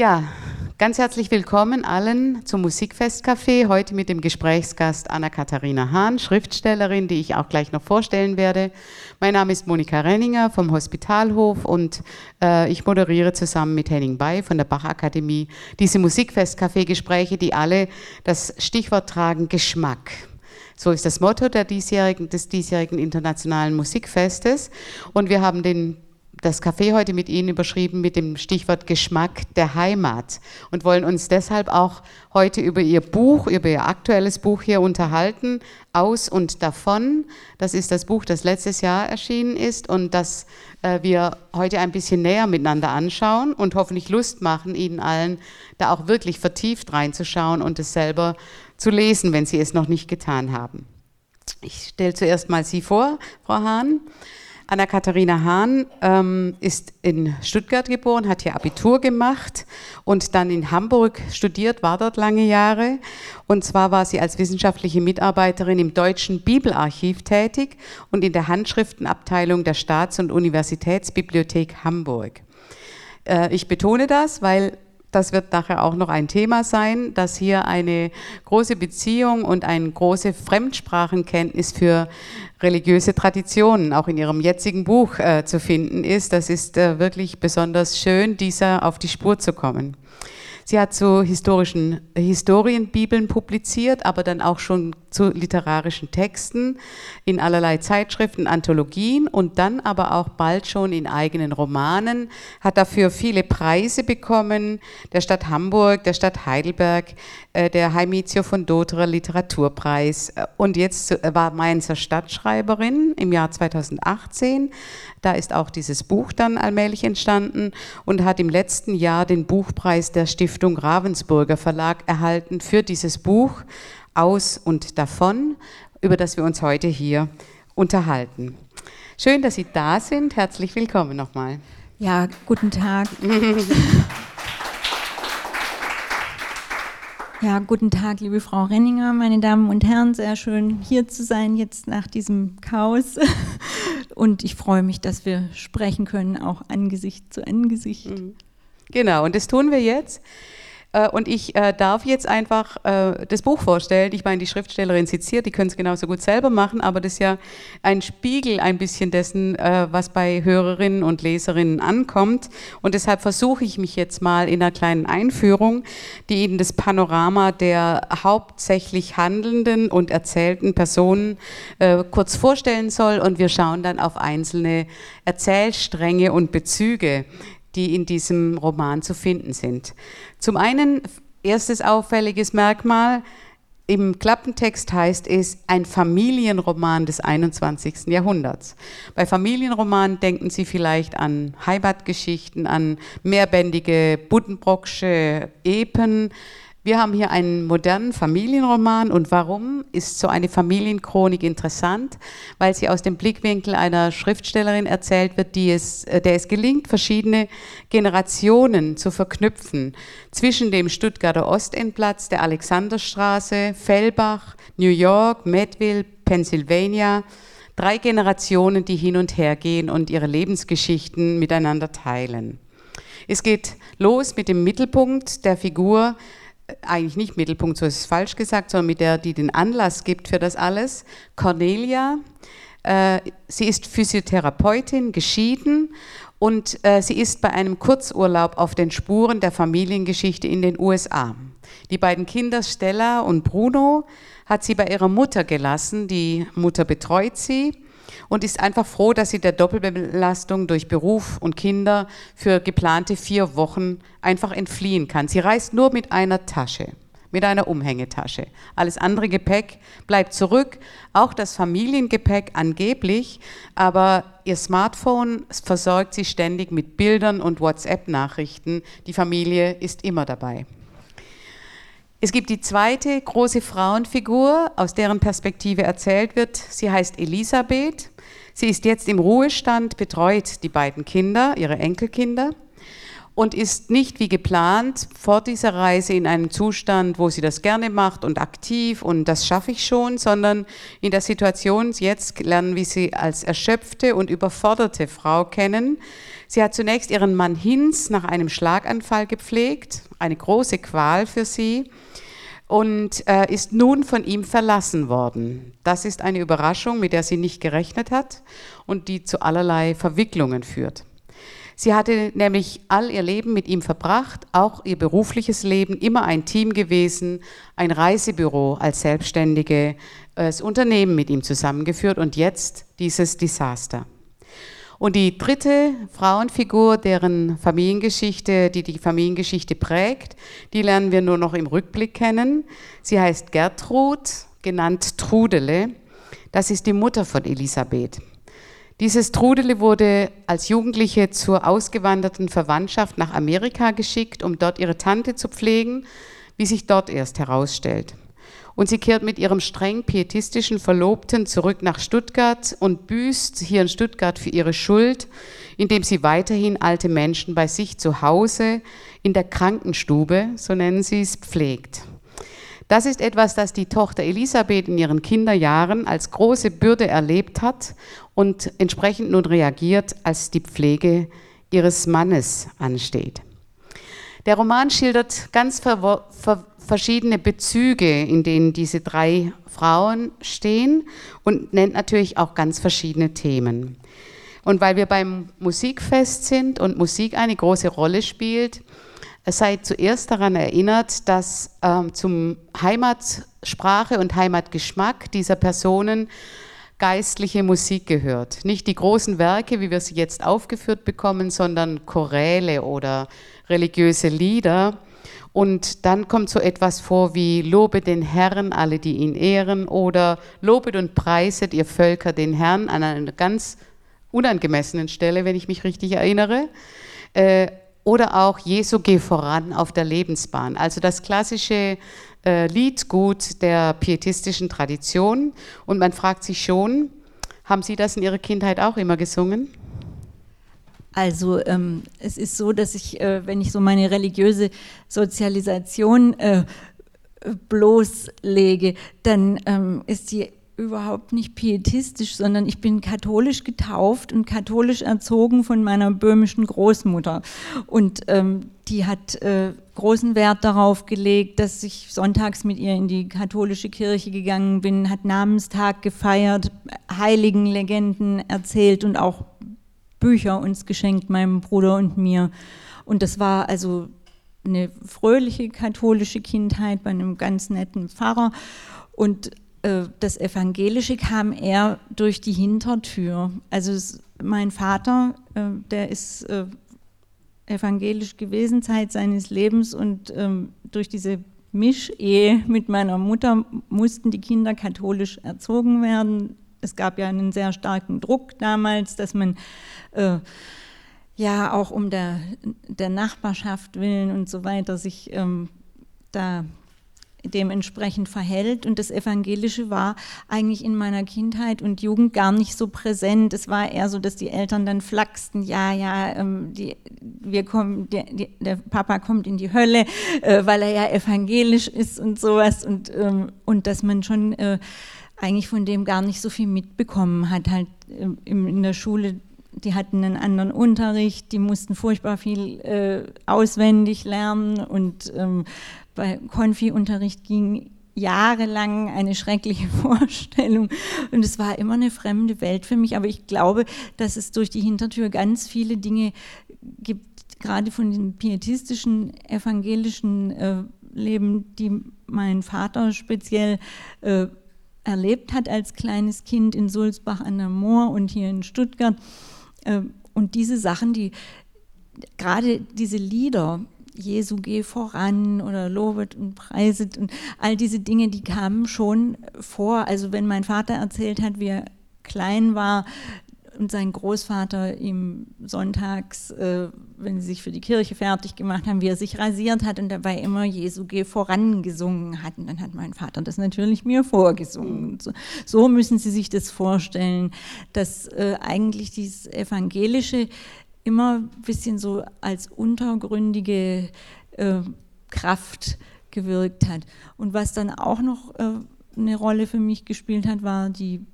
Ja, ganz herzlich willkommen allen zum Musikfestcafé. Heute mit dem Gesprächsgast Anna-Katharina Hahn, Schriftstellerin, die ich auch gleich noch vorstellen werde. Mein Name ist Monika Renninger vom Hospitalhof und äh, ich moderiere zusammen mit Henning Bay von der Bach-Akademie diese Musikfestcafé-Gespräche, die alle das Stichwort tragen Geschmack. So ist das Motto diesjährigen, des diesjährigen Internationalen Musikfestes. Und wir haben den das Café heute mit Ihnen überschrieben mit dem Stichwort Geschmack der Heimat und wollen uns deshalb auch heute über Ihr Buch, über Ihr aktuelles Buch hier unterhalten, Aus und davon. Das ist das Buch, das letztes Jahr erschienen ist und das äh, wir heute ein bisschen näher miteinander anschauen und hoffentlich Lust machen, Ihnen allen da auch wirklich vertieft reinzuschauen und es selber zu lesen, wenn Sie es noch nicht getan haben. Ich stelle zuerst mal Sie vor, Frau Hahn. Anna-Katharina Hahn ähm, ist in Stuttgart geboren, hat hier Abitur gemacht und dann in Hamburg studiert, war dort lange Jahre. Und zwar war sie als wissenschaftliche Mitarbeiterin im Deutschen Bibelarchiv tätig und in der Handschriftenabteilung der Staats- und Universitätsbibliothek Hamburg. Äh, ich betone das, weil das wird nachher auch noch ein Thema sein, dass hier eine große Beziehung und eine große Fremdsprachenkenntnis für religiöse Traditionen auch in ihrem jetzigen Buch äh, zu finden ist. Das ist äh, wirklich besonders schön, dieser auf die Spur zu kommen. Sie hat zu historischen Historienbibeln publiziert, aber dann auch schon zu literarischen Texten in allerlei Zeitschriften, Anthologien und dann aber auch bald schon in eigenen Romanen, hat dafür viele Preise bekommen, der Stadt Hamburg, der Stadt Heidelberg, äh, der Heimizio von Doterer Literaturpreis. Und jetzt war Mainzer Stadtschreiberin im Jahr 2018 da ist auch dieses Buch dann allmählich entstanden und hat im letzten Jahr den Buchpreis der Stiftung Ravensburger Verlag erhalten für dieses Buch Aus und davon, über das wir uns heute hier unterhalten. Schön, dass Sie da sind. Herzlich willkommen nochmal. Ja, guten Tag. Ja, guten Tag, liebe Frau Renninger, meine Damen und Herren. Sehr schön hier zu sein jetzt nach diesem Chaos. Und ich freue mich, dass wir sprechen können, auch Angesicht zu Angesicht. Mhm. Genau, und das tun wir jetzt. Äh, und ich äh, darf jetzt einfach äh, das Buch vorstellen. Ich meine, die Schriftstellerin hier, die können es genauso gut selber machen, aber das ist ja ein Spiegel ein bisschen dessen, was bei Hörerinnen und Leserinnen ankommt. Und deshalb versuche ich mich jetzt mal in einer kleinen Einführung, die Ihnen das Panorama der hauptsächlich handelnden und erzählten Personen kurz vorstellen soll. Und wir schauen dann auf einzelne Erzählstränge und Bezüge die in diesem Roman zu finden sind. Zum einen, erstes auffälliges Merkmal, im Klappentext heißt es ein Familienroman des 21. Jahrhunderts. Bei Familienromanen denken Sie vielleicht an Heimatgeschichten, an mehrbändige Buddenbrocksche Epen, wir haben hier einen modernen Familienroman und warum ist so eine Familienchronik interessant? Weil sie aus dem Blickwinkel einer Schriftstellerin erzählt wird, die es, äh, der es gelingt, verschiedene Generationen zu verknüpfen. Zwischen dem Stuttgarter Ostendplatz, der Alexanderstraße, Fellbach, New York, Medville, Pennsylvania. Drei Generationen, die hin und her gehen und ihre Lebensgeschichten miteinander teilen. Es geht los mit dem Mittelpunkt der Figur, eigentlich nicht Mittelpunkt, so ist es falsch gesagt, sondern mit der, die den Anlass gibt für das alles, Cornelia. Äh, sie ist Physiotherapeutin, geschieden und äh, sie ist bei einem Kurzurlaub auf den Spuren der Familiengeschichte in den USA. Die beiden Kinder Stella und Bruno hat sie bei ihrer Mutter gelassen. Die Mutter betreut sie und ist einfach froh, dass sie der Doppelbelastung durch Beruf und Kinder für geplante vier Wochen einfach entfliehen kann. Sie reist nur mit einer Tasche, mit einer Umhängetasche. Alles andere Gepäck bleibt zurück, auch das Familiengepäck angeblich, aber ihr Smartphone versorgt sie ständig mit Bildern und WhatsApp-Nachrichten. Die Familie ist immer dabei. Es gibt die zweite große Frauenfigur, aus deren Perspektive erzählt wird. Sie heißt Elisabeth. Sie ist jetzt im Ruhestand, betreut die beiden Kinder, ihre Enkelkinder. und ist nicht wie geplant vor dieser Reise in einem Zustand, wo sie das gerne macht und aktiv und das schaffe ich schon, sondern in der Situation jetzt lernen wir sie als erschöpfte und überforderte Frau kennen. Sie hat zunächst ihren Mann Hinz nach einem Schlaganfall gepflegt, eine große Qual für sie und äh, ist nun von ihm verlassen worden. Das ist eine Überraschung, mit der sie nicht gerechnet hat und die zu allerlei Verwicklungen führt. Sie hatte nämlich all ihr Leben mit ihm verbracht, auch ihr berufliches Leben, immer ein Team gewesen, ein Reisebüro als Selbstständige, das Unternehmen mit ihm zusammengeführt und jetzt dieses Desaster. Und die dritte Frauenfigur, deren Familiengeschichte, die die Familiengeschichte prägt, die lernen wir nur noch im Rückblick kennen. Sie heißt Gertrud, genannt Trudele. Das ist die Mutter von Elisabeth. Dieses Trudele wurde als Jugendliche zur ausgewanderten Verwandtschaft nach Amerika geschickt, um dort ihre Tante zu pflegen, wie sich dort erst herausstellt. Und sie kehrt mit ihrem streng pietistischen Verlobten zurück nach Stuttgart und büßt hier in Stuttgart für ihre Schuld, indem sie weiterhin alte Menschen bei sich zu Hause in der Krankenstube, so nennen sie es, pflegt. Das ist etwas, das die Tochter Elisabeth in ihren Kinderjahren als große Bürde erlebt hat und entsprechend nun reagiert, als die Pflege ihres Mannes ansteht. Der Roman schildert ganz ver ver verschiedene Bezüge, in denen diese drei Frauen stehen und nennt natürlich auch ganz verschiedene Themen. Und weil wir beim Musikfest sind und Musik eine große Rolle spielt, seid zuerst daran erinnert, dass ähm, zum Heimatsprache und Heimatgeschmack dieser Personen geistliche Musik gehört. Nicht die großen Werke, wie wir sie jetzt aufgeführt bekommen, sondern Choräle oder religiöse Lieder. Und dann kommt so etwas vor wie Lobe den Herrn, alle, die ihn ehren, oder Lobet und preiset ihr Völker den Herrn an einer ganz unangemessenen Stelle, wenn ich mich richtig erinnere. Äh, oder auch Jesu geh voran auf der Lebensbahn. Also das klassische äh, Liedgut der pietistischen Tradition. Und man fragt sich schon, haben Sie das in Ihrer Kindheit auch immer gesungen? Also ähm, es ist so, dass ich, äh, wenn ich so meine religiöse Sozialisation äh, bloßlege, dann ähm, ist die überhaupt nicht pietistisch, sondern ich bin katholisch getauft und katholisch erzogen von meiner böhmischen Großmutter. Und ähm, die hat äh, großen Wert darauf gelegt, dass ich sonntags mit ihr in die katholische Kirche gegangen bin, hat Namenstag gefeiert, Heiligenlegenden erzählt und auch Bücher uns geschenkt, meinem Bruder und mir. Und das war also eine fröhliche katholische Kindheit bei einem ganz netten Pfarrer. Und äh, das Evangelische kam eher durch die Hintertür. Also es, mein Vater, äh, der ist äh, evangelisch gewesen Zeit seines Lebens und ähm, durch diese Mischehe mit meiner Mutter mussten die Kinder katholisch erzogen werden. Es gab ja einen sehr starken Druck damals, dass man äh, ja auch um der, der Nachbarschaft willen und so weiter sich ähm, da dementsprechend verhält. Und das Evangelische war eigentlich in meiner Kindheit und Jugend gar nicht so präsent. Es war eher so, dass die Eltern dann flachsten, ja, ja, ähm, die, wir kommen, der, der, Papa kommt in die Hölle, äh, weil er ja evangelisch ist und sowas. Und, ähm, und dass man schon äh, eigentlich von dem gar nicht so viel mitbekommen. Hat, halt äh, in der Schule die hatten einen anderen Unterricht, die mussten furchtbar viel äh, auswendig lernen und ähm, bei Konfi-Unterricht ging jahrelang eine schreckliche Vorstellung. Und es war immer eine fremde Welt für mich, aber ich glaube, dass es durch die Hintertür ganz viele Dinge gibt, gerade von den pietistischen, evangelischen äh, Leben, die mein Vater speziell äh, erlebt hat als kleines Kind in Sulzbach an der Moor und hier in Stuttgart. Äh, und diese Sachen, die gerade diese Lieder, Jesu geh voran oder lobet und preiset und all diese Dinge, die kamen schon vor. Also wenn mein Vater erzählt hat, wie er klein war und sein Großvater ihm sonntags, äh, wenn sie sich für die Kirche fertig gemacht haben, wie er sich rasiert hat und dabei immer Jesu geh voran gesungen hat. Und dann hat mein Vater das natürlich mir vorgesungen. So, so, müssen Sie sich das vorstellen, dass äh, eigentlich dieses evangelische immer ein bisschen so als untergründige äh, Kraft gewirkt hat. Und was dann auch noch äh, eine Rolle für mich gespielt hat, war die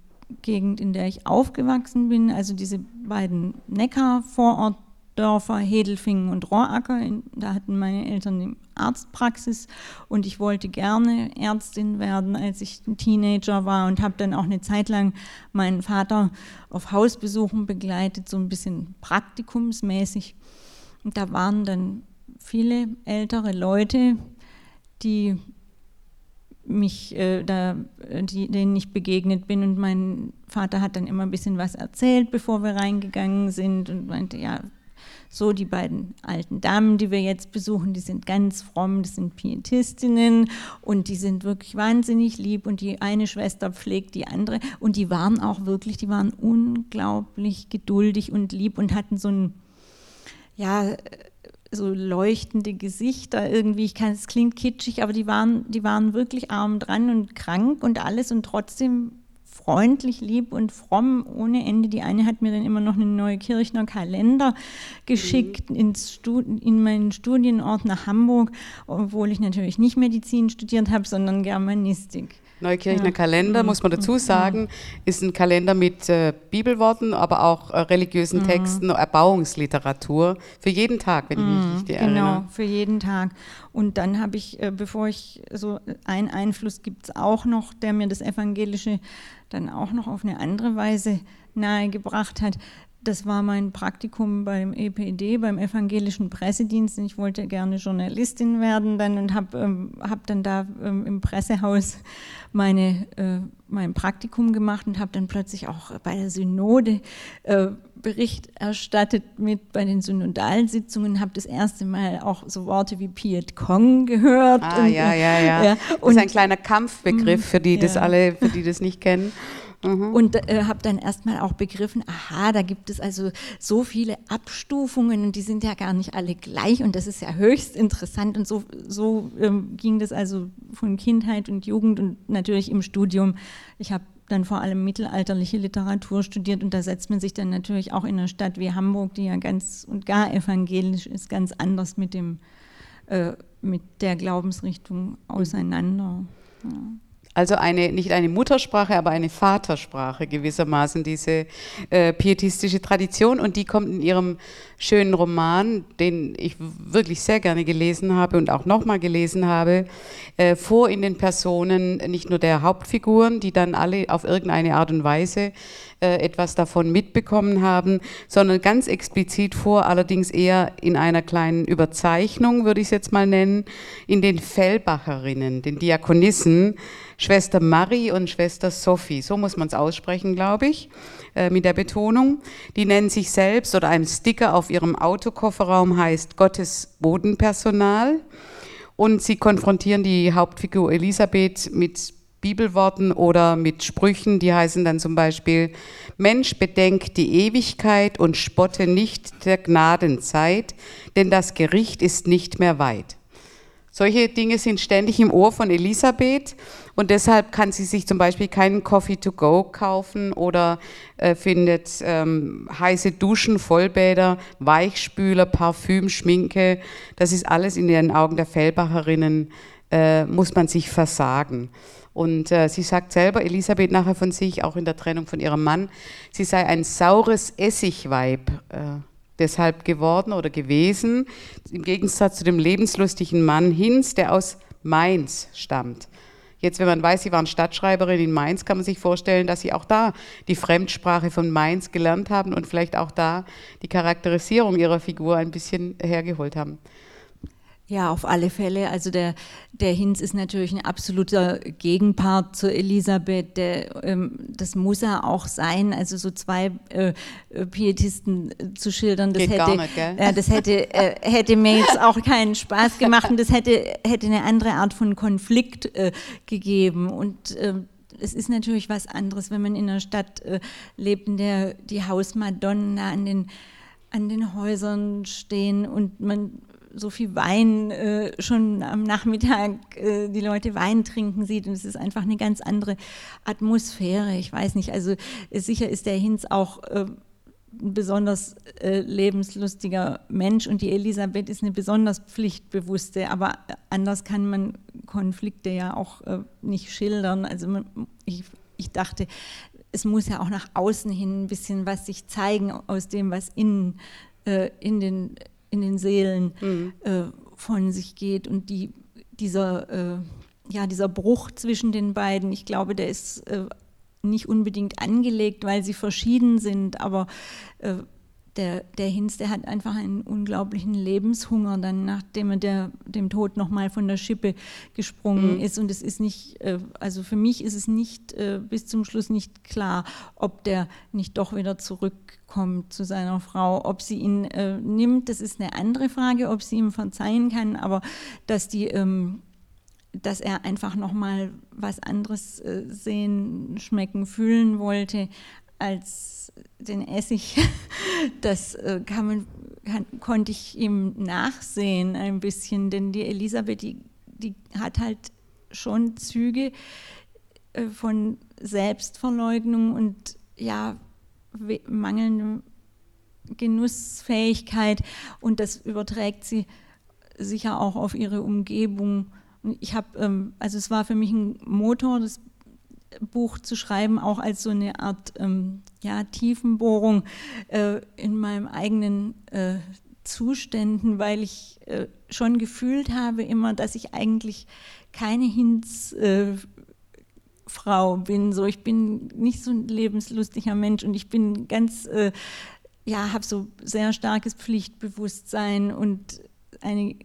Gegend, in der ich aufgewachsen bin, also diese beiden Neckar-Vorortdörfer, Hedelfingen und Rohracker. Da hatten meine Eltern eine Arztpraxis und ich wollte gerne Ärztin werden, als ich ein Teenager war und habe dann auch eine Zeit lang meinen Vater auf Hausbesuchen begleitet, so ein bisschen praktikumsmäßig. Und da waren dann viele ältere Leute, die mich äh, da, die, denen ich begegnet bin. Und mein Vater hat dann immer ein bisschen was erzählt, bevor wir reingegangen sind und meinte, ja, so die beiden alten Damen, die wir jetzt besuchen, die sind ganz fromm, das sind Pietistinnen und die sind wirklich wahnsinnig lieb und die eine Schwester pflegt die andere. Und die waren auch wirklich, die waren unglaublich geduldig und lieb und hatten so ein, ja, so leuchtende Gesichter irgendwie. Ich kann, es klingt kitschig, aber die waren, die waren wirklich arm dran und krank und alles und trotzdem freundlich, lieb und fromm ohne Ende. Die eine hat mir dann immer noch einen Neukirchner Kalender geschickt mhm. in meinen Studienort nach Hamburg, obwohl ich natürlich nicht Medizin studiert habe, sondern Germanistik. Neukirchner ja. Kalender, muss man dazu mhm. sagen, ist ein Kalender mit äh, Bibelworten, aber auch äh, religiösen mhm. Texten, Erbauungsliteratur für jeden Tag, wenn ich mich mhm. richtig erinnere. Genau, für jeden Tag. Und dann habe ich, äh, bevor ich so einen Einfluss gibt es auch noch, der mir das Evangelische dann auch noch auf eine andere Weise nahegebracht hat das war mein Praktikum beim EPD, beim Evangelischen Pressedienst. Ich wollte gerne Journalistin werden dann und habe ähm, hab dann da ähm, im Pressehaus meine, äh, mein Praktikum gemacht und habe dann plötzlich auch bei der Synode äh, Bericht erstattet mit bei den Synodalsitzungen, habe das erste Mal auch so Worte wie Piet Kong gehört. Ah, und, ja, ja, ja, ja. Und, das ist ein kleiner Kampfbegriff für die, das ja. alle, für die das nicht kennen. Mhm. Und äh, habe dann erstmal auch begriffen, aha, da gibt es also so viele Abstufungen und die sind ja gar nicht alle gleich und das ist ja höchst interessant und so, so ähm, ging das also von Kindheit und Jugend und natürlich im Studium. Ich habe dann vor allem mittelalterliche Literatur studiert und da setzt man sich dann natürlich auch in einer Stadt wie Hamburg, die ja ganz und gar evangelisch ist, ganz anders mit dem äh, mit der Glaubensrichtung auseinander. Ja. Also eine, nicht eine Muttersprache, aber eine Vatersprache gewissermaßen, diese äh, pietistische Tradition. Und die kommt in ihrem schönen Roman, den ich wirklich sehr gerne gelesen habe und auch nochmal gelesen habe, äh, vor in den Personen nicht nur der Hauptfiguren, die dann alle auf irgendeine Art und Weise äh, etwas davon mitbekommen haben, sondern ganz explizit vor, allerdings eher in einer kleinen Überzeichnung, würde ich es jetzt mal nennen, in den Fellbacherinnen, den Diakonissen, Schwester Marie und Schwester Sophie. So muss man es aussprechen, glaube ich, äh, mit der Betonung. Die nennen sich selbst oder ein Sticker auf ihrem Autokofferraum heißt Gottes Bodenpersonal. Und sie konfrontieren die Hauptfigur Elisabeth mit Bibelworten oder mit Sprüchen, die heißen dann zum Beispiel, Mensch, bedenk die Ewigkeit und spotte nicht der Gnadenzeit, denn das Gericht ist nicht mehr weit. Solche Dinge sind ständig im Ohr von Elisabeth und deshalb kann sie sich zum Beispiel keinen Coffee to go kaufen oder äh, findet ähm, heiße Duschen, Vollbäder, Weichspüler, Parfüm, Schminke. Das ist alles in den Augen der Fellbacherinnen, äh, muss man sich versagen. Und äh, sie sagt selber, Elisabeth nachher von sich, auch in der Trennung von ihrem Mann, sie sei ein saures Essigweib. Äh, deshalb geworden oder gewesen, im Gegensatz zu dem lebenslustigen Mann Hinz, der aus Mainz stammt. Jetzt, wenn man weiß, sie waren Stadtschreiberin in Mainz, kann man sich vorstellen, dass sie auch da die Fremdsprache von Mainz gelernt haben und vielleicht auch da die Charakterisierung ihrer Figur ein bisschen hergeholt haben. Ja, auf alle Fälle. Also der, der Hinz ist natürlich ein absoluter Gegenpart zu Elisabeth. Der, ähm, das muss er auch sein. Also so zwei äh, äh Pietisten äh, zu schildern, das, hätte, nicht, äh, das hätte, äh, hätte mir jetzt auch keinen Spaß gemacht und das hätte, hätte eine andere Art von Konflikt äh, gegeben. Und ähm, es ist natürlich was anderes, wenn man in einer Stadt lebt, in der die Hausmadonnen an den an den Häusern stehen und man so viel Wein äh, schon am Nachmittag äh, die Leute Wein trinken sieht und es ist einfach eine ganz andere Atmosphäre. Ich weiß nicht, also äh, sicher ist der Hinz auch äh, ein besonders äh, lebenslustiger Mensch und die Elisabeth ist eine besonders pflichtbewusste, aber anders kann man Konflikte ja auch äh, nicht schildern. Also man, ich, ich dachte, es muss ja auch nach außen hin ein bisschen was sich zeigen aus dem, was innen äh, in, den, in den Seelen mhm. äh, von sich geht. Und die, dieser, äh, ja, dieser Bruch zwischen den beiden, ich glaube, der ist äh, nicht unbedingt angelegt, weil sie verschieden sind, aber äh, der, der Hinz, der hat einfach einen unglaublichen Lebenshunger, dann nachdem er der, dem Tod nochmal von der Schippe gesprungen mhm. ist. Und es ist nicht, äh, also für mich ist es nicht äh, bis zum Schluss nicht klar, ob der nicht doch wieder zurückkommt zu seiner Frau. Ob sie ihn äh, nimmt, das ist eine andere Frage, ob sie ihm verzeihen kann, aber dass die ähm, dass er einfach nochmal was anderes äh, sehen, schmecken, fühlen wollte, als den Essig, das äh, kann man, kann, konnte ich ihm nachsehen ein bisschen, denn die Elisabeth, die, die hat halt schon Züge äh, von Selbstverleugnung und ja, mangelndem Genussfähigkeit und das überträgt sie sicher auch auf ihre Umgebung. Ich habe, ähm, also es war für mich ein Motor, das Buch zu schreiben, auch als so eine Art ähm, ja, Tiefenbohrung äh, in meinem eigenen äh, Zuständen, weil ich äh, schon gefühlt habe immer, dass ich eigentlich keine Hinzfrau äh, bin. So, ich bin nicht so ein lebenslustiger Mensch und ich bin ganz, äh, ja, habe so sehr starkes Pflichtbewusstsein und eine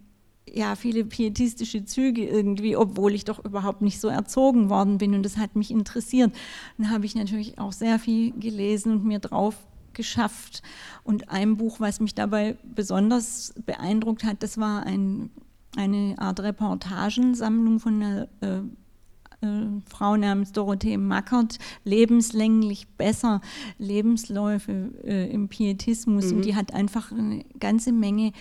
ja, viele pietistische Züge irgendwie, obwohl ich doch überhaupt nicht so erzogen worden bin und das hat mich interessiert. Dann habe ich natürlich auch sehr viel gelesen und mir drauf geschafft. Und ein Buch, was mich dabei besonders beeindruckt hat, das war ein, eine Art Reportagensammlung von einer äh, Frau namens Dorothee Mackert, lebenslänglich besser, Lebensläufe äh, im Pietismus. Mhm. Und die hat einfach eine ganze Menge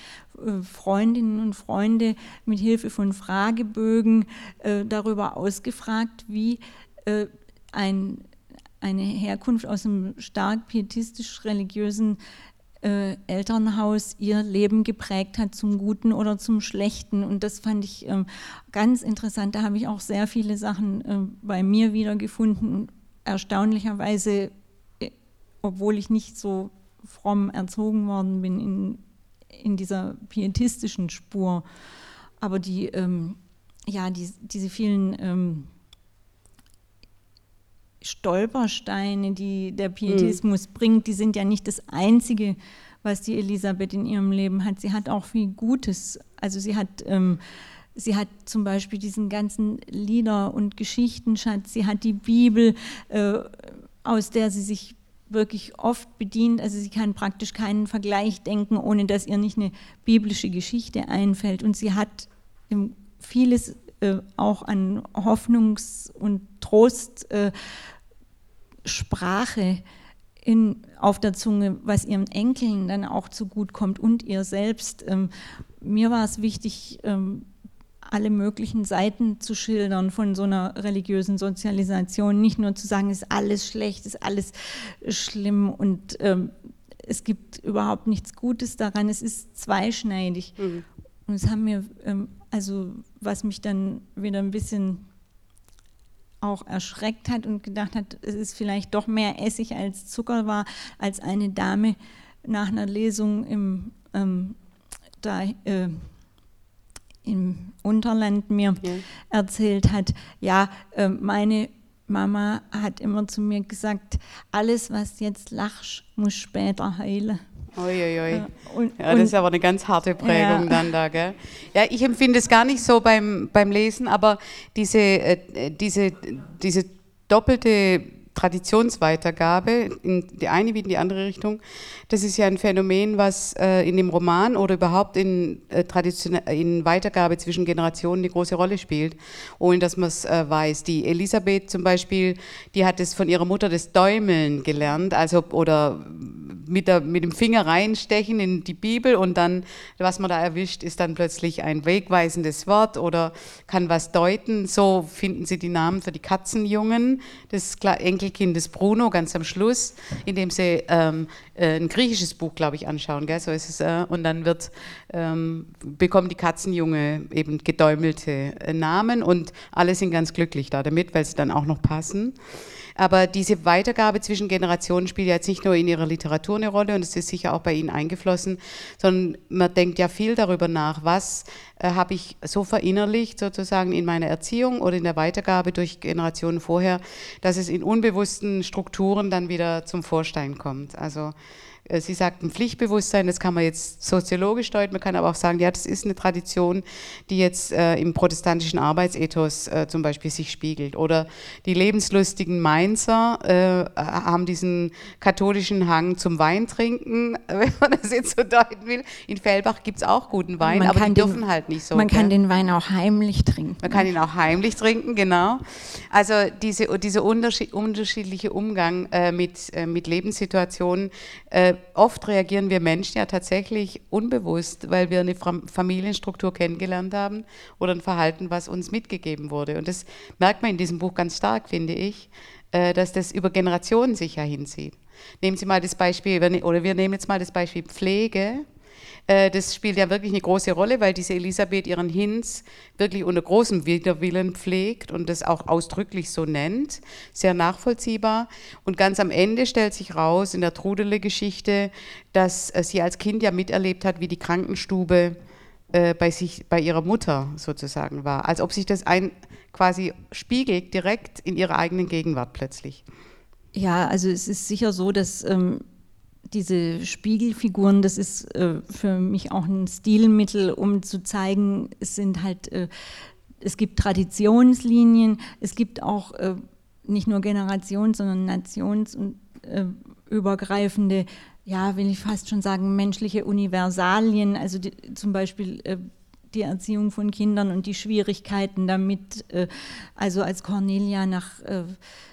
äh, Freundinnen und Freunde mit Hilfe von Fragebögen äh, darüber ausgefragt, wie äh, ein, eine Herkunft aus einem stark pietistisch-religiösen äh, Elternhaus ihr Leben geprägt hat, zum Guten oder zum Schlechten. Und das fand ich äh, ganz interessant. Da habe ich auch sehr viele Sachen äh, bei mir wiedergefunden. Und erstaunlicherweise, äh, obwohl ich nicht so fromm erzogen worden bin in, in dieser pietistischen Spur, aber die, ähm, ja, die, diese vielen ähm, Stolpersteine, die der Pietismus mhm. bringt, die sind ja nicht das Einzige, was die Elisabeth in ihrem Leben hat. Sie hat auch viel Gutes. Also sie hat, ähm, sie hat zum Beispiel diesen ganzen Lieder- und Geschichtenschatz. Sie hat die Bibel, äh, aus der sie sich wirklich oft bedient. Also sie kann praktisch keinen Vergleich denken, ohne dass ihr nicht eine biblische Geschichte einfällt. Und sie hat vieles äh, auch an Hoffnungs- und Trostsprache äh, in, auf der Zunge, was ihren Enkeln dann auch zugut und ihr selbst. Ähm, mir war es wichtig, ähm, alle möglichen Seiten zu schildern von so einer religiösen Sozialisation, nicht nur zu sagen, ist alles schlecht, ist alles schlimm und ähm, es gibt überhaupt nichts Gutes daran, es ist zweischneidig. Mhm. Und es haben mir ähm, also was mich dann wieder ein bisschen auch erschreckt hat und gedacht hat, es ist vielleicht doch mehr Essig als Zucker war, als eine Dame nach einer Lesung im, ähm, da, äh, im Unterland mir ja. erzählt hat, ja, äh, meine Mama hat immer zu mir gesagt, alles, was jetzt lachst, muss später heilen. Uiuiui. Ja, und, ja, das ist aber eine ganz harte Prägung ja. dann da, gell? Ja, ich empfinde es gar nicht so beim, beim Lesen, aber diese, äh, diese, diese doppelte Traditionsweitergabe, in die eine wie in die andere Richtung, das ist ja ein Phänomen, was äh, in dem Roman oder überhaupt in, äh, in Weitergabe zwischen Generationen eine große Rolle spielt, ohne dass man es äh, weiß. Die Elisabeth zum Beispiel, die hat es von ihrer Mutter das Däumeln gelernt, also oder mit, der, mit dem Finger reinstechen in die Bibel und dann, was man da erwischt, ist dann plötzlich ein wegweisendes Wort oder kann was deuten. So finden sie die Namen für die Katzenjungen. Das Enkelkind des Bruno ganz am Schluss, in dem sie ähm, äh, ein griechisches Buch, glaube ich, anschauen. Gell? So ist es. Äh, und dann wird, ähm, bekommen die Katzenjunge eben gedäumelte äh, Namen und alle sind ganz glücklich da damit, weil sie dann auch noch passen. Aber diese Weitergabe zwischen Generationen spielt ja jetzt nicht nur in ihrer Literatur eine Rolle und es ist sicher auch bei Ihnen eingeflossen, sondern man denkt ja viel darüber nach, was äh, habe ich so verinnerlicht sozusagen in meiner Erziehung oder in der Weitergabe durch Generationen vorher, dass es in unbewussten Strukturen dann wieder zum Vorschein kommt. Also Sie sagten Pflichtbewusstsein, das kann man jetzt soziologisch deuten, man kann aber auch sagen, ja, das ist eine Tradition, die jetzt äh, im protestantischen Arbeitsethos äh, zum Beispiel sich spiegelt. Oder die lebenslustigen Mainzer äh, haben diesen katholischen Hang zum Weintrinken, wenn man das jetzt so deuten will. In Fellbach gibt es auch guten Wein, aber die dürfen halt nicht so. Man kann den Wein auch heimlich trinken. Man kann ihn auch heimlich trinken, genau. Also diese, dieser unterschiedliche Umgang äh, mit, äh, mit Lebenssituationen oft reagieren wir Menschen ja tatsächlich unbewusst, weil wir eine Familienstruktur kennengelernt haben oder ein Verhalten, was uns mitgegeben wurde. Und das merkt man in diesem Buch ganz stark, finde ich, äh, dass das über Generationen sich ja hinzieht. Nehmen Sie mal das Beispiel, oder wir nehmen jetzt mal das Beispiel Pflege. Äh, das spielt ja wirklich eine große Rolle, weil diese Elisabeth ihren Hinz wirklich unter großem Widerwillen pflegt und das auch ausdrücklich so nennt. Sehr nachvollziehbar. Und ganz am Ende stellt sich raus in der Trudele-Geschichte, dass äh, sie als Kind ja miterlebt hat, wie die Krankenstube äh, bei, sich, bei ihrer Mutter sozusagen war. Als ob sich das ein, quasi spiegelt direkt in ihrer eigenen Gegenwart plötzlich. Ja, also es ist sicher so, dass ähm, diese Spiegelfiguren, das ist äh, für mich auch ein Stilmittel, um zu zeigen, es sind halt, äh, es gibt Traditionslinien, es gibt auch äh, nicht nur Generations-, sondern nationsübergreifende, äh, ja, will ich fast schon sagen, menschliche Universalien, also die, zum Beispiel äh, die Erziehung von Kindern und die Schwierigkeiten damit, äh, also als Cornelia nach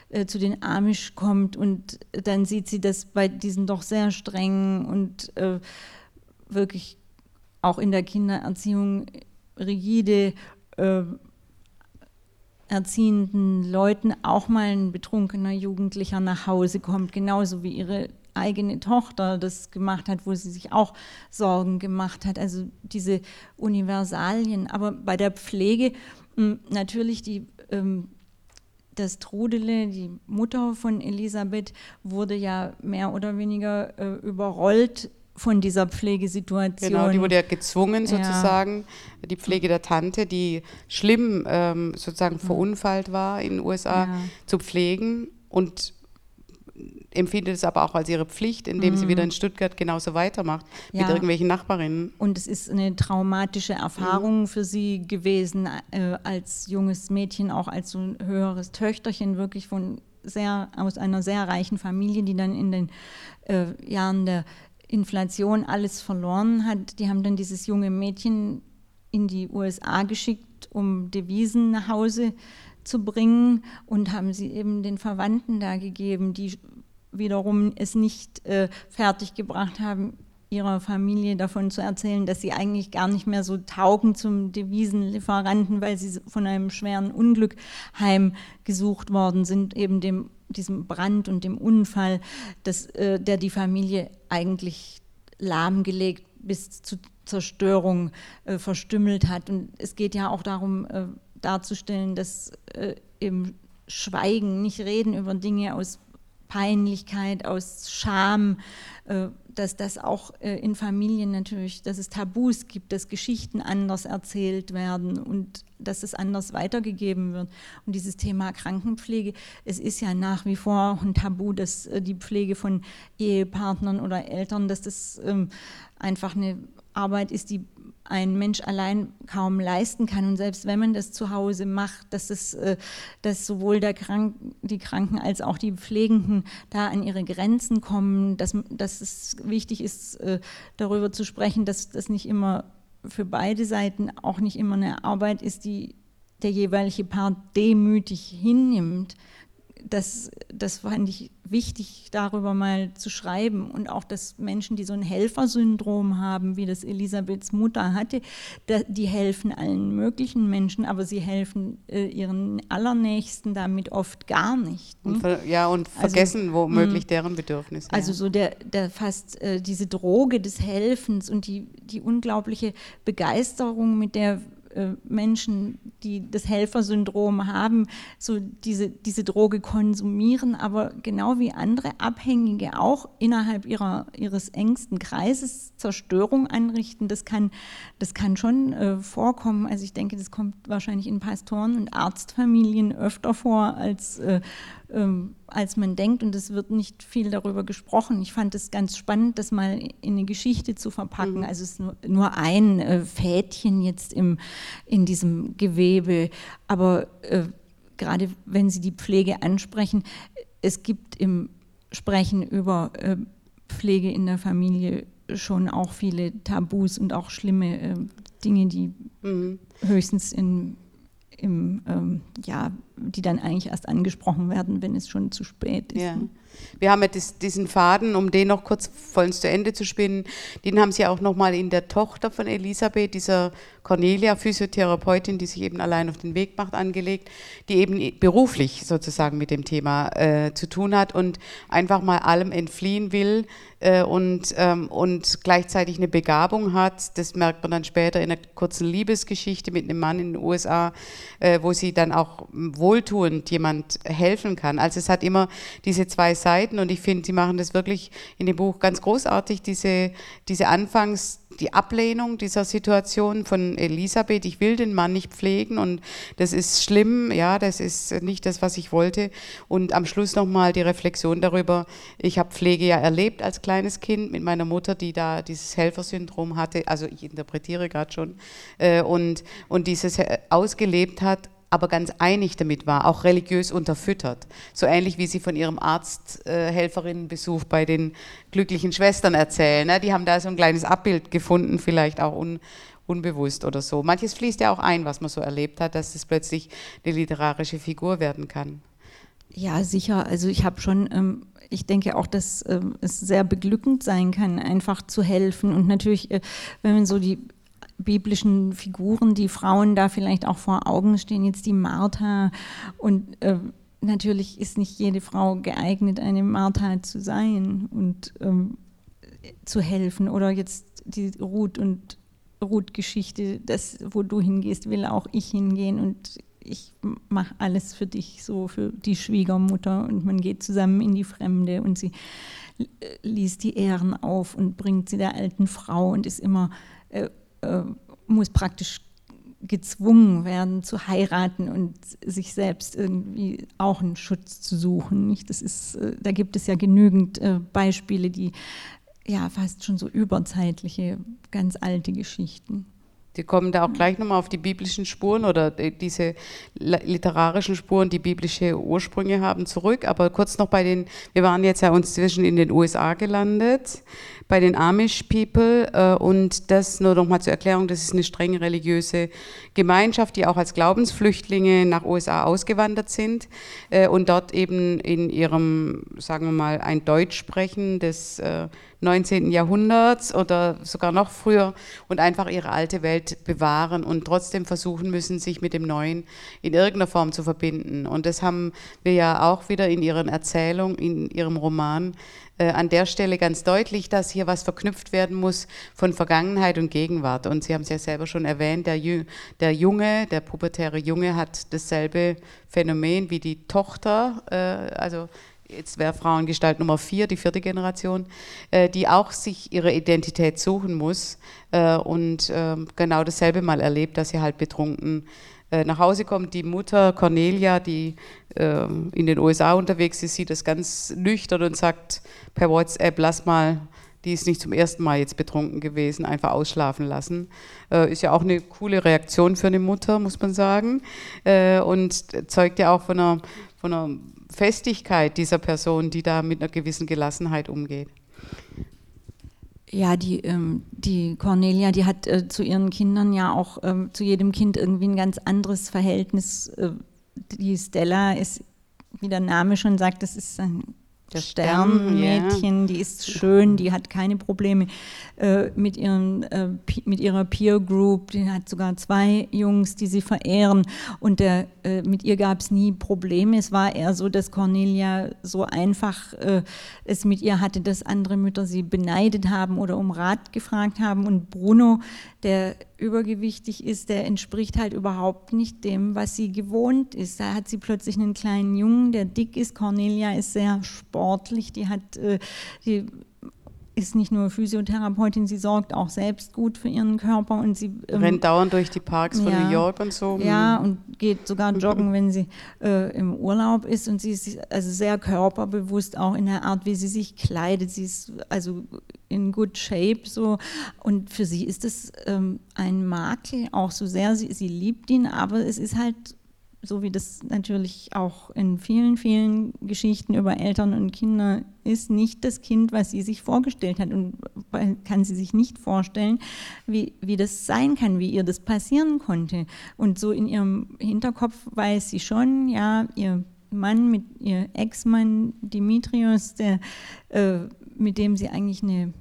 äh, zu den Amish kommt und dann sieht sie das bei diesen doch sehr strengen und äh, wirklich auch in der Kindererziehung rigide äh, erziehenden Leuten auch mal ein betrunkener Jugendlicher nach Hause kommt, genauso wie ihre eigene Tochter das gemacht hat, wo sie sich auch Sorgen gemacht hat. Also diese Universalien. Aber bei der Pflege natürlich die ähm, das Trudele, die Mutter von Elisabeth, wurde ja mehr oder weniger äh, überrollt von dieser Pflegesituation. Genau, die wurde ja gezwungen sozusagen, ja. die Pflege der Tante, die schlimm ähm, sozusagen verunfallt war in den USA, ja. zu pflegen und empfindet es aber auch als ihre Pflicht, indem mhm. sie wieder in Stuttgart genauso weitermacht ja. mit irgendwelchen Nachbarinnen. Und es ist eine traumatische Erfahrung mhm. für sie gewesen, äh, als junges Mädchen, auch als so ein höheres Töchterchen, wirklich von sehr, aus einer sehr reichen Familie, die dann in den äh, Jahren der Inflation alles verloren hat. Die haben dann dieses junge Mädchen in die USA geschickt, um Devisen nach Hause zu bringen und haben sie eben den Verwandten da gegeben, die wiederum es nicht äh, fertiggebracht haben, ihrer Familie davon zu erzählen, dass sie eigentlich gar nicht mehr so taugen zum Devisenlieferanten, weil sie von einem schweren Unglück heimgesucht worden sind, eben dem, diesem Brand und dem Unfall, das, äh, der die Familie eigentlich lahmgelegt bis zur Zerstörung äh, verstümmelt hat. Und es geht ja auch darum, äh, darzustellen, dass äh, im Schweigen, nicht reden über Dinge aus Peinlichkeit, aus Scham, äh, dass das auch äh, in Familien natürlich, dass es Tabus gibt, dass Geschichten anders erzählt werden und dass es anders weitergegeben wird. Und dieses Thema Krankenpflege, es ist ja nach wie vor ein Tabu, dass äh, die Pflege von Ehepartnern oder Eltern, dass das ähm, einfach eine Arbeit ist, die ein Mensch allein kaum leisten kann. Und selbst wenn man das zu Hause macht, dass, es, äh, dass sowohl Krank die Kranken als auch die Pflegenden da an ihre Grenzen kommen, dass, dass es wichtig ist, äh, darüber zu sprechen, dass das nicht immer für beide Seiten auch nicht immer eine Arbeit ist, die der jeweilige Part demütig hinnimmt. Das, das fand ich wichtig, darüber mal zu schreiben. Und auch, dass Menschen, die so ein Helfersyndrom haben, wie das Elisabeths Mutter hatte, die helfen allen möglichen Menschen, aber sie helfen äh, ihren Allernächsten damit oft gar nicht. Hm? Und ja, und also, vergessen also, womöglich mh, deren Bedürfnisse. Also so der, der fast äh, diese Droge des Helfens und die, die unglaubliche Begeisterung, mit der äh, Menschen, die das Helfersyndrom haben, so diese, diese Droge konsumieren, aber genau wie andere Abhängige auch innerhalb ihrer, ihres engsten Kreises Zerstörung anrichten, das kann, das kann schon äh, vorkommen. Also ich denke, das kommt wahrscheinlich in Pastoren- und Arztfamilien öfter vor als äh, ähm, als man denkt und es wird nicht viel darüber gesprochen. Ich fand es ganz spannend, das mal in eine Geschichte zu verpacken. Mhm. Also es ist nur, nur ein äh, Fädchen jetzt im, in diesem Gewebe, aber äh, gerade wenn Sie die Pflege ansprechen, es gibt im Sprechen über äh, Pflege in der Familie schon auch viele Tabus und auch schlimme äh, Dinge, die mhm. höchstens in im, ähm, ja, die dann eigentlich erst angesprochen werden, wenn es schon zu spät ist. Ja. Wir haben ja das, diesen Faden, um den noch kurz vollends zu Ende zu spinnen, den haben Sie auch nochmal in der Tochter von Elisabeth, dieser Cornelia, Physiotherapeutin, die sich eben allein auf den Weg macht, angelegt, die eben beruflich sozusagen mit dem Thema äh, zu tun hat und einfach mal allem entfliehen will äh, und, ähm, und gleichzeitig eine Begabung hat. Das merkt man dann später in einer kurzen Liebesgeschichte mit einem Mann in den USA, äh, wo sie dann auch wohltuend jemand helfen kann. Also es hat immer diese zwei Seiten und ich finde, sie machen das wirklich in dem Buch ganz großartig, diese, diese Anfangs- die Ablehnung dieser Situation von Elisabeth, ich will den Mann nicht pflegen und das ist schlimm, ja, das ist nicht das, was ich wollte. Und am Schluss nochmal die Reflexion darüber, ich habe Pflege ja erlebt als kleines Kind mit meiner Mutter, die da dieses Helfersyndrom hatte, also ich interpretiere gerade schon, äh, und, und dieses ausgelebt hat aber ganz einig damit war, auch religiös unterfüttert. So ähnlich wie sie von ihrem Arzthelferinnenbesuch äh, bei den glücklichen Schwestern erzählen. Ne? Die haben da so ein kleines Abbild gefunden, vielleicht auch un, unbewusst oder so. Manches fließt ja auch ein, was man so erlebt hat, dass es plötzlich eine literarische Figur werden kann. Ja, sicher. Also ich habe schon, ähm, ich denke auch, dass ähm, es sehr beglückend sein kann, einfach zu helfen. Und natürlich, äh, wenn man so die biblischen Figuren, die Frauen da vielleicht auch vor Augen stehen, jetzt die Martha. Und äh, natürlich ist nicht jede Frau geeignet, eine Martha zu sein und ähm, zu helfen. Oder jetzt die Ruth und Ruth-Geschichte, das, wo du hingehst, will auch ich hingehen. Und ich mache alles für dich, so für die Schwiegermutter. Und man geht zusammen in die Fremde und sie äh, liest die Ehren auf und bringt sie der alten Frau und ist immer äh, äh, muss praktisch gezwungen werden zu heiraten und sich selbst irgendwie auch einen Schutz zu suchen. Nicht? Das ist, äh, da gibt es ja genügend äh, Beispiele, die ja fast schon so überzeitliche, ganz alte Geschichten. Die kommen da auch gleich nochmal auf die biblischen Spuren oder diese literarischen Spuren, die biblische Ursprünge haben, zurück. Aber kurz noch bei den, wir waren jetzt ja uns zwischen in den USA gelandet bei den Amish People äh, und das nur noch mal zur Erklärung, das ist eine streng religiöse Gemeinschaft, die auch als Glaubensflüchtlinge nach USA ausgewandert sind äh, und dort eben in ihrem, sagen wir mal, ein Deutsch sprechen des äh, 19. Jahrhunderts oder sogar noch früher und einfach ihre alte Welt bewahren und trotzdem versuchen müssen, sich mit dem Neuen in irgendeiner Form zu verbinden. Und das haben wir ja auch wieder in ihren Erzählungen, in ihrem Roman äh, an der Stelle ganz deutlich, dass hier was verknüpft werden muss von Vergangenheit und Gegenwart. Und Sie haben es ja selber schon erwähnt, der, der Junge, der pubertäre Junge hat dasselbe Phänomen wie die Tochter, äh, also jetzt wäre Frauengestalt Nummer vier, die vierte Generation, äh, die auch sich ihre Identität suchen muss äh, und äh, genau dasselbe mal erlebt, dass sie halt betrunken nach Hause kommt. Die Mutter Cornelia, die äh, in den USA unterwegs ist, sieht das ganz nüchtern und sagt per WhatsApp, lass mal, die ist nicht zum ersten Mal jetzt betrunken gewesen, einfach ausschlafen lassen. Äh, ist ja auch eine coole Reaktion für eine Mutter, muss man sagen. Äh, und zeugt ja auch von einer, von einer Festigkeit dieser Person, die da mit einer gewissen Gelassenheit umgeht. Ja, die, ähm, die Cornelia, die hat äh, zu ihren Kindern ja auch, ähm, zu jedem Kind irgendwie ein ganz anderes Verhältnis. Äh, die Stella ist wie der Name schon sagt, das ist ein das Sternmädchen, yeah. die ist schön, die hat keine Probleme äh, mit, ihren, äh, mit ihrer Peer Group, die hat sogar zwei Jungs, die sie verehren und der, äh, mit ihr gab es nie Probleme. Es war eher so, dass Cornelia so einfach äh, es mit ihr hatte, dass andere Mütter sie beneidet haben oder um Rat gefragt haben und Bruno, der übergewichtig ist, der entspricht halt überhaupt nicht dem, was sie gewohnt ist. Da hat sie plötzlich einen kleinen Jungen, der dick ist. Cornelia ist sehr sportlich, die hat, äh, die ist nicht nur Physiotherapeutin, sie sorgt auch selbst gut für ihren Körper und sie ähm, rennt dauernd durch die Parks von ja, New York und so. Ja, und geht sogar joggen, wenn sie äh, im Urlaub ist. Und sie ist also sehr körperbewusst auch in der Art, wie sie sich kleidet. Sie ist also in good shape so. Und für sie ist es ähm, ein Makel, auch so sehr. Sie, sie liebt ihn, aber es ist halt so wie das natürlich auch in vielen, vielen Geschichten über Eltern und Kinder ist, nicht das Kind, was sie sich vorgestellt hat und kann sie sich nicht vorstellen, wie, wie das sein kann, wie ihr das passieren konnte. Und so in ihrem Hinterkopf weiß sie schon, ja, ihr Mann mit ihr Ex-Mann Dimitrios, der, äh, mit dem sie eigentlich eine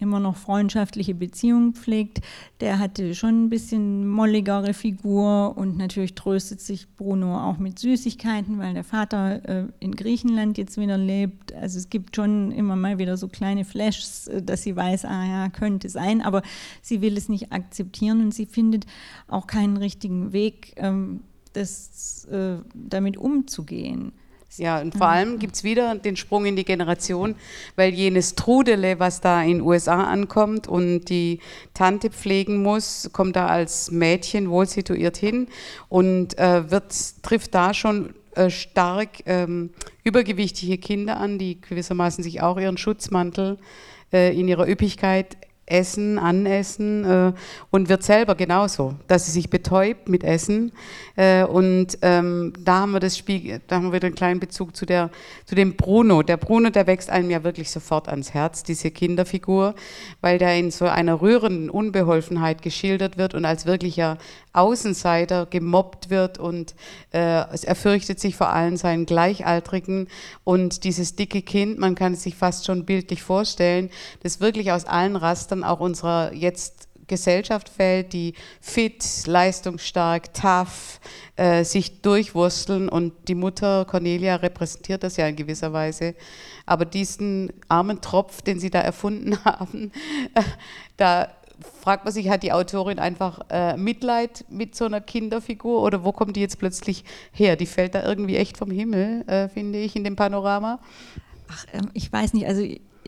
immer noch freundschaftliche Beziehung pflegt. Der hatte schon ein bisschen molligere Figur und natürlich tröstet sich Bruno auch mit Süßigkeiten, weil der Vater äh, in Griechenland jetzt wieder lebt. Also es gibt schon immer mal wieder so kleine Flashs, äh, dass sie weiß, ah ja, könnte sein, aber sie will es nicht akzeptieren und sie findet auch keinen richtigen Weg, ähm, das, äh, damit umzugehen. Ja, und vor allem gibt es wieder den Sprung in die Generation, weil jenes Trudele, was da in den USA ankommt und die Tante pflegen muss, kommt da als Mädchen wohl situiert hin und äh, wird, trifft da schon äh, stark ähm, übergewichtige Kinder an, die gewissermaßen sich auch ihren Schutzmantel äh, in ihrer Üppigkeit essen, anessen äh, und wird selber genauso, dass sie sich betäubt mit Essen. Äh, und ähm, da haben wir das Spiel, da haben wir einen kleinen Bezug zu, der, zu dem Bruno. Der Bruno, der wächst einem ja wirklich sofort ans Herz, diese Kinderfigur, weil der in so einer rührenden Unbeholfenheit geschildert wird und als wirklicher Außenseiter gemobbt wird und äh, er fürchtet sich vor allem seinen Gleichaltrigen und dieses dicke Kind, man kann es sich fast schon bildlich vorstellen, das wirklich aus allen Rastern auch unserer jetzt Gesellschaft fällt, die fit, leistungsstark, tough äh, sich durchwursteln und die Mutter Cornelia repräsentiert das ja in gewisser Weise. Aber diesen armen Tropf, den sie da erfunden haben, äh, da fragt man sich, hat die Autorin einfach äh, Mitleid mit so einer Kinderfigur oder wo kommt die jetzt plötzlich her? Die fällt da irgendwie echt vom Himmel, äh, finde ich, in dem Panorama. Ach, ähm, ich weiß nicht, also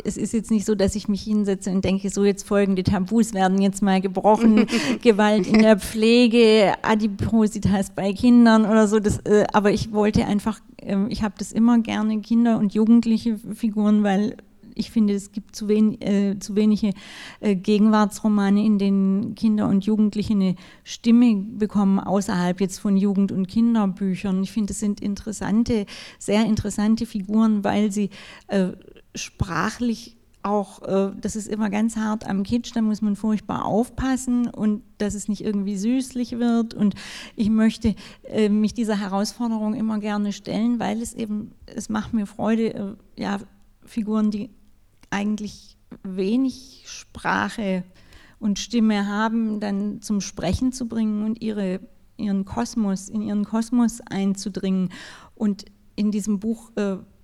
es ist jetzt nicht so, dass ich mich hinsetze und denke, so jetzt folgende Tabus werden jetzt mal gebrochen, Gewalt in der Pflege, Adipositas bei Kindern oder so. Das, äh, aber ich wollte einfach, äh, ich habe das immer gerne Kinder und jugendliche Figuren, weil ich finde, es gibt zu, wen, äh, zu wenige äh, Gegenwartsromane, in denen Kinder und Jugendliche eine Stimme bekommen, außerhalb jetzt von Jugend- und Kinderbüchern. Ich finde, es sind interessante, sehr interessante Figuren, weil sie äh, sprachlich auch, äh, das ist immer ganz hart am Kitsch, da muss man furchtbar aufpassen und dass es nicht irgendwie süßlich wird. Und ich möchte äh, mich dieser Herausforderung immer gerne stellen, weil es eben, es macht mir Freude, äh, ja, Figuren, die eigentlich wenig Sprache und Stimme haben, dann zum Sprechen zu bringen und ihre, ihren Kosmos, in ihren Kosmos einzudringen. Und in diesem Buch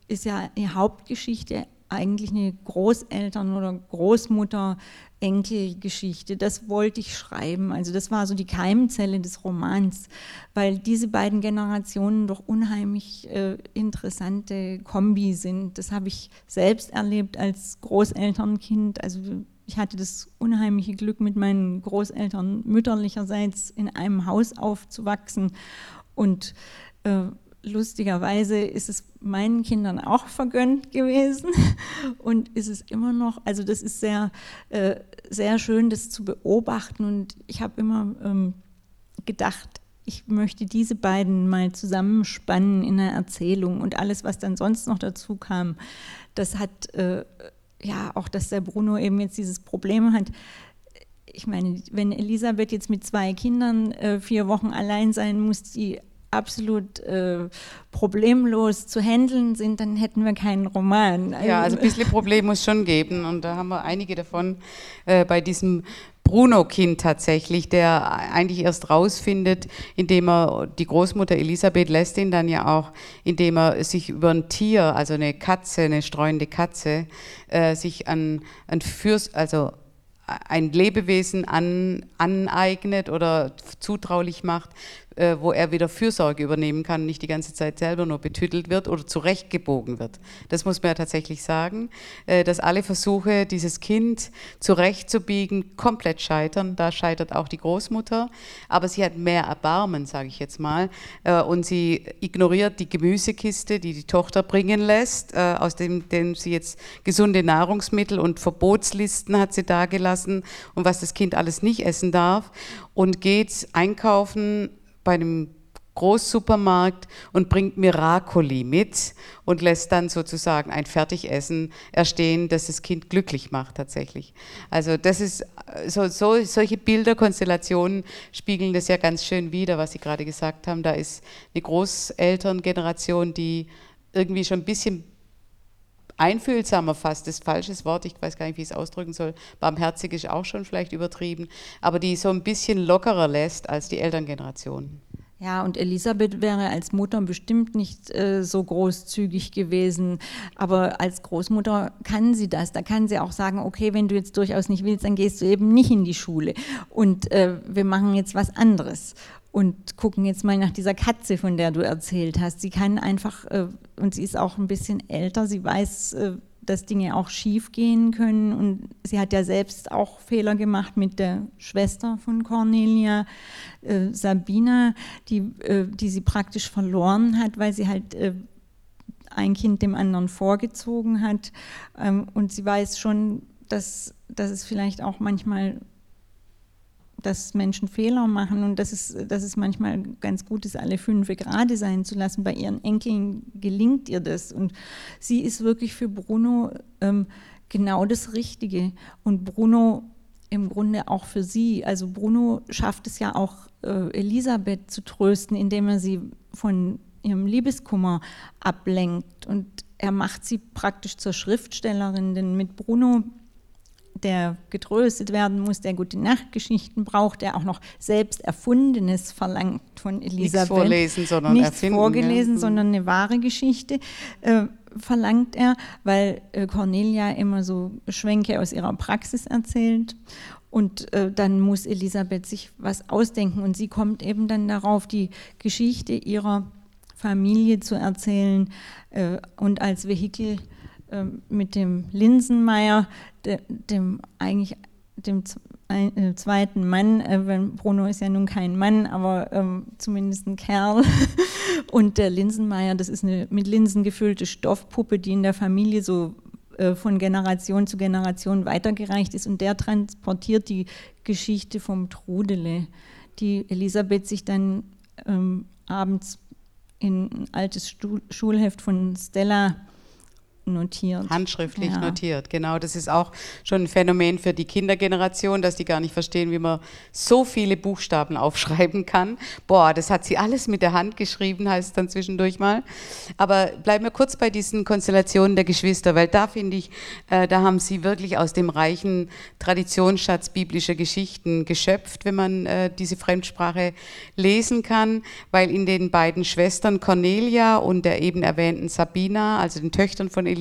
ist ja die Hauptgeschichte eigentlich eine Großeltern- oder Großmutter-Enkelgeschichte. Das wollte ich schreiben. Also das war so die Keimzelle des Romans, weil diese beiden Generationen doch unheimlich äh, interessante Kombi sind. Das habe ich selbst erlebt als Großelternkind. Also ich hatte das unheimliche Glück, mit meinen Großeltern mütterlicherseits in einem Haus aufzuwachsen und äh, lustigerweise ist es meinen Kindern auch vergönnt gewesen. Und ist es immer noch, also das ist sehr, äh, sehr schön, das zu beobachten. Und ich habe immer ähm, gedacht, ich möchte diese beiden mal zusammenspannen in einer Erzählung. Und alles, was dann sonst noch dazu kam, das hat, äh, ja, auch dass der Bruno eben jetzt dieses Problem hat, ich meine, wenn Elisabeth jetzt mit zwei Kindern äh, vier Wochen allein sein muss, die absolut äh, problemlos zu handeln sind, dann hätten wir keinen Roman. Ja, also ein bisschen Problem muss schon geben und da haben wir einige davon äh, bei diesem Bruno-Kind tatsächlich, der eigentlich erst rausfindet, indem er die Großmutter Elisabeth lässt ihn dann ja auch, indem er sich über ein Tier, also eine Katze, eine streuende Katze, äh, sich an, an Fürs, also ein Lebewesen an, aneignet oder zutraulich macht, äh, wo er wieder Fürsorge übernehmen kann, nicht die ganze Zeit selber nur betüttelt wird oder zurechtgebogen wird. Das muss man ja tatsächlich sagen, äh, dass alle Versuche, dieses Kind zurechtzubiegen, komplett scheitern. Da scheitert auch die Großmutter, aber sie hat mehr Erbarmen, sage ich jetzt mal, äh, und sie ignoriert die Gemüsekiste, die die Tochter bringen lässt, äh, aus dem, dem sie jetzt gesunde Nahrungsmittel und Verbotslisten hat sie dagelassen. Und was das Kind alles nicht essen darf. Und geht einkaufen bei einem Großsupermarkt und bringt Miracoli mit und lässt dann sozusagen ein Fertigessen erstehen, das das Kind glücklich macht tatsächlich. Also das ist so, so, solche Bilderkonstellationen spiegeln das ja ganz schön wider, was Sie gerade gesagt haben. Da ist eine Großelterngeneration, die irgendwie schon ein bisschen einfühlsamer fast, das falsches Wort, ich weiß gar nicht, wie ich es ausdrücken soll, barmherzig ist auch schon vielleicht übertrieben, aber die so ein bisschen lockerer lässt als die Elterngeneration. Ja, und Elisabeth wäre als Mutter bestimmt nicht äh, so großzügig gewesen, aber als Großmutter kann sie das. Da kann sie auch sagen, okay, wenn du jetzt durchaus nicht willst, dann gehst du eben nicht in die Schule. Und äh, wir machen jetzt was anderes und gucken jetzt mal nach dieser Katze, von der du erzählt hast. Sie kann einfach, äh, und sie ist auch ein bisschen älter, sie weiß, äh, dass Dinge auch schief gehen können. Und sie hat ja selbst auch Fehler gemacht mit der Schwester von Cornelia, äh, Sabina, die, äh, die sie praktisch verloren hat, weil sie halt äh, ein Kind dem anderen vorgezogen hat. Ähm, und sie weiß schon, dass, dass es vielleicht auch manchmal dass Menschen Fehler machen und dass es, dass es manchmal ganz gut ist, alle fünf gerade sein zu lassen. Bei ihren Enkeln gelingt ihr das. Und sie ist wirklich für Bruno ähm, genau das Richtige. Und Bruno im Grunde auch für sie. Also Bruno schafft es ja auch, äh, Elisabeth zu trösten, indem er sie von ihrem Liebeskummer ablenkt. Und er macht sie praktisch zur Schriftstellerin, denn mit Bruno der getröstet werden muss, der gute Nachtgeschichten braucht, der auch noch selbst Erfundenes verlangt von Elisabeth. Nichts vorlesen, sondern Nichts erfinden, vorgelesen, ja. sondern eine wahre Geschichte äh, verlangt er, weil äh, Cornelia immer so Schwänke aus ihrer Praxis erzählt. Und äh, dann muss Elisabeth sich was ausdenken und sie kommt eben dann darauf, die Geschichte ihrer Familie zu erzählen äh, und als Vehikel ähm, mit dem Linsenmeier, de, dem eigentlich dem äh, zweiten Mann, äh, Bruno ist ja nun kein Mann, aber ähm, zumindest ein Kerl. Und der Linsenmeier, das ist eine mit Linsen gefüllte Stoffpuppe, die in der Familie so äh, von Generation zu Generation weitergereicht ist. Und der transportiert die Geschichte vom Trudele, die Elisabeth sich dann ähm, abends in ein altes Stuhl Schulheft von Stella notiert. Handschriftlich ja. notiert, genau. Das ist auch schon ein Phänomen für die Kindergeneration, dass die gar nicht verstehen, wie man so viele Buchstaben aufschreiben kann. Boah, das hat sie alles mit der Hand geschrieben, heißt es dann zwischendurch mal. Aber bleiben wir kurz bei diesen Konstellationen der Geschwister, weil da finde ich, äh, da haben sie wirklich aus dem reichen Traditionsschatz biblischer Geschichten geschöpft, wenn man äh, diese Fremdsprache lesen kann, weil in den beiden Schwestern Cornelia und der eben erwähnten Sabina, also den Töchtern von Elisabeth.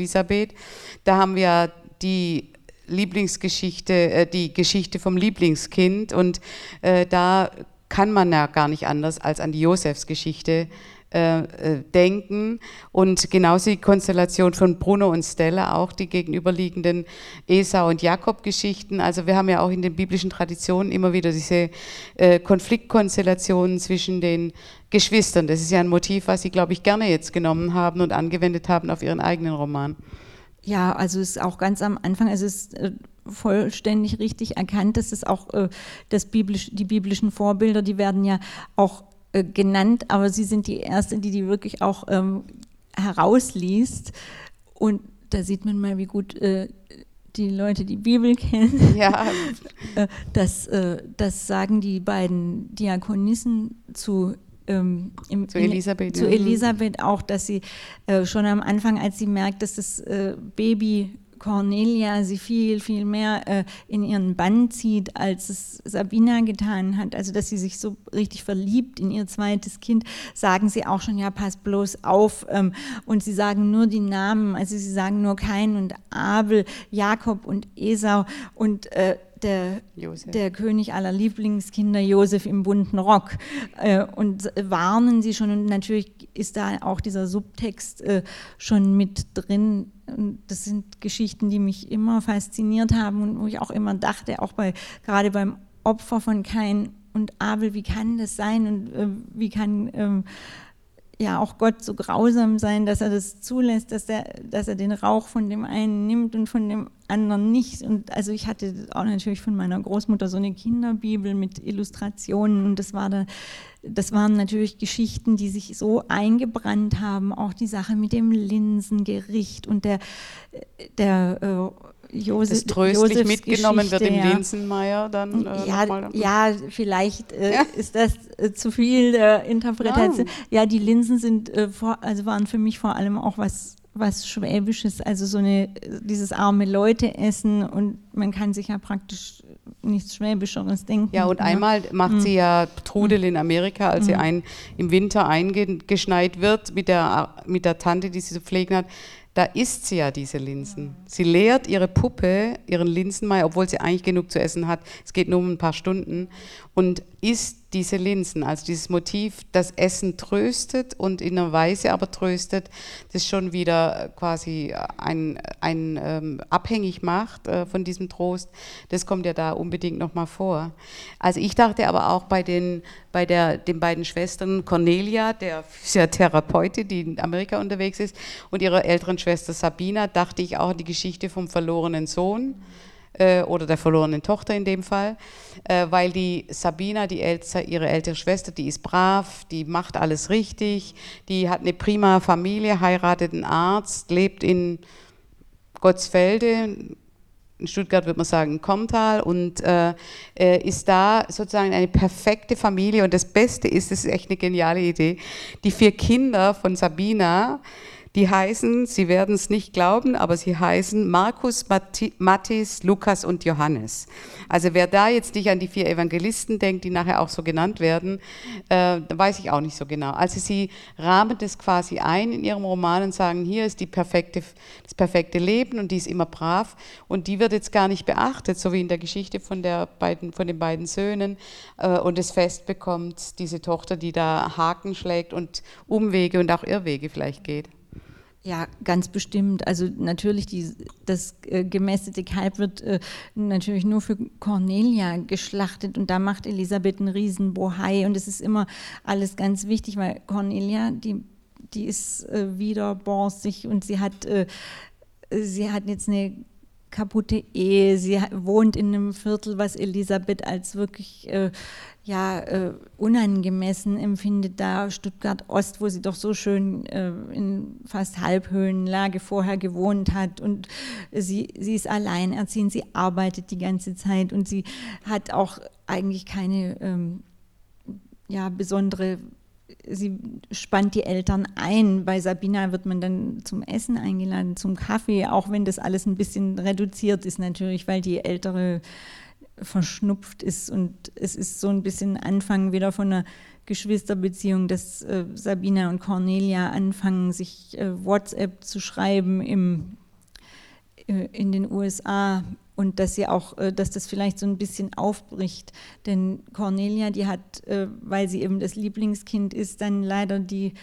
Da haben wir die Lieblingsgeschichte, äh, die Geschichte vom Lieblingskind und äh, da kann man ja gar nicht anders als an die Josefsgeschichte äh, äh, denken und genauso die Konstellation von Bruno und Stella, auch die gegenüberliegenden Esau und Jakob Geschichten. Also wir haben ja auch in den biblischen Traditionen immer wieder diese äh, Konfliktkonstellationen zwischen den Geschwistern. Das ist ja ein Motiv, was Sie, glaube ich, gerne jetzt genommen haben und angewendet haben auf Ihren eigenen Roman. Ja, also es ist auch ganz am Anfang, es ist vollständig richtig erkannt, dass es auch äh, das biblisch, die biblischen Vorbilder, die werden ja auch äh, genannt, aber Sie sind die Erste, die die wirklich auch ähm, herausliest. Und da sieht man mal, wie gut äh, die Leute die Bibel kennen. Ja. Äh, das, äh, das sagen die beiden Diakonissen zu ähm, im, zu Elisabeth, zu Elisabeth auch, dass sie äh, schon am Anfang, als sie merkt, dass das äh, Baby Cornelia sie viel, viel mehr äh, in ihren Bann zieht, als es Sabina getan hat. Also, dass sie sich so richtig verliebt in ihr zweites Kind, sagen sie auch schon, ja, pass bloß auf. Ähm, und sie sagen nur die Namen, also sie sagen nur Kain und Abel, Jakob und Esau. Und äh, der, der, König aller Lieblingskinder, Josef im bunten Rock. Äh, und warnen sie schon. Und natürlich ist da auch dieser Subtext äh, schon mit drin. Und das sind Geschichten, die mich immer fasziniert haben und wo ich auch immer dachte, auch bei, gerade beim Opfer von Kain und Abel, wie kann das sein und äh, wie kann ähm, ja auch Gott so grausam sein, dass er das zulässt, dass er, dass er den Rauch von dem einen nimmt und von dem anderen nicht. Und also ich hatte auch natürlich von meiner Großmutter so eine Kinderbibel mit Illustrationen und das war da, das waren natürlich Geschichten, die sich so eingebrannt haben. Auch die Sache mit dem Linsengericht und der, der äh, Josef, das tröstlich Josefs mitgenommen Geschichte, wird im ja. Linsenmeier dann. Äh, ja, ja, vielleicht äh, ja. ist das äh, zu viel der Interpretation. Ja. ja, die Linsen sind äh, vor, also waren für mich vor allem auch was was Schwäbisches, also so eine dieses arme Leute essen und man kann sich ja praktisch nichts Schwäbischeres denken. Ja, und ne? einmal macht mhm. sie ja Trudel in Amerika, als mhm. sie ein, im Winter eingeschneit wird mit der, mit der Tante, die sie zu pflegen hat da isst sie ja diese Linsen. Sie lehrt ihre Puppe, ihren Linsenmai, obwohl sie eigentlich genug zu essen hat. Es geht nur um ein paar Stunden und isst diese Linsen, also dieses Motiv, das Essen tröstet und in einer Weise aber tröstet, das schon wieder quasi ein, ein ähm, abhängig macht äh, von diesem Trost, das kommt ja da unbedingt nochmal vor. Also ich dachte aber auch bei den, bei der, den beiden Schwestern Cornelia, der Physiotherapeutin, die in Amerika unterwegs ist, und ihrer älteren Schwester Sabina, dachte ich auch an die Geschichte vom verlorenen Sohn äh, oder der verlorenen Tochter in dem Fall, äh, weil die Sabina, die ältere, ihre ältere Schwester, die ist brav, die macht alles richtig, die hat eine prima Familie, heiratet einen Arzt, lebt in Gottsfelde, in Stuttgart würde man sagen Komtal und äh, äh, ist da sozusagen eine perfekte Familie. Und das Beste ist, das ist echt eine geniale Idee, die vier Kinder von Sabina, die heißen, Sie werden es nicht glauben, aber sie heißen Markus, Matthias, Lukas und Johannes. Also wer da jetzt nicht an die vier Evangelisten denkt, die nachher auch so genannt werden, äh, weiß ich auch nicht so genau. Also sie rahmen das quasi ein in ihrem Roman und sagen, hier ist die perfekte, das perfekte Leben und die ist immer brav und die wird jetzt gar nicht beachtet, so wie in der Geschichte von, der beiden, von den beiden Söhnen äh, und das Fest bekommt diese Tochter, die da Haken schlägt und Umwege und auch Irrwege vielleicht geht. Ja, ganz bestimmt. Also natürlich, die, das äh, gemästete Kalb wird äh, natürlich nur für Cornelia geschlachtet und da macht Elisabeth einen riesen Bohai und es ist immer alles ganz wichtig, weil Cornelia, die, die ist äh, wieder borsig und sie hat, äh, sie hat jetzt eine kaputte Ehe, sie wohnt in einem Viertel, was Elisabeth als wirklich äh, ja, äh, unangemessen empfindet, da Stuttgart Ost, wo sie doch so schön äh, in fast Halbhöhenlage vorher gewohnt hat und sie, sie ist alleinerziehend, sie arbeitet die ganze Zeit und sie hat auch eigentlich keine ähm, ja, besondere sie spannt die Eltern ein. Bei Sabina wird man dann zum Essen eingeladen, zum Kaffee, auch wenn das alles ein bisschen reduziert ist natürlich, weil die ältere verschnupft ist und es ist so ein bisschen Anfang wieder von einer Geschwisterbeziehung, dass äh, Sabina und Cornelia anfangen, sich äh, WhatsApp zu schreiben im, äh, in den USA und dass sie auch, äh, dass das vielleicht so ein bisschen aufbricht. Denn Cornelia, die hat, äh, weil sie eben das Lieblingskind ist, dann leider die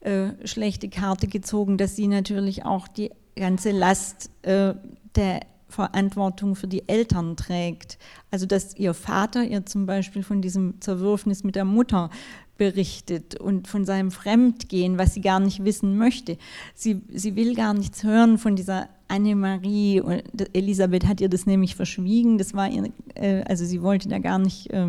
äh, schlechte Karte gezogen, dass sie natürlich auch die ganze Last der Verantwortung für die Eltern trägt. Also dass ihr Vater ihr zum Beispiel von diesem Zerwürfnis mit der Mutter berichtet und von seinem Fremdgehen, was sie gar nicht wissen möchte. Sie, sie will gar nichts hören von dieser Annemarie. Elisabeth hat ihr das nämlich verschwiegen. Das war ihr, äh, also sie wollte da gar nicht äh,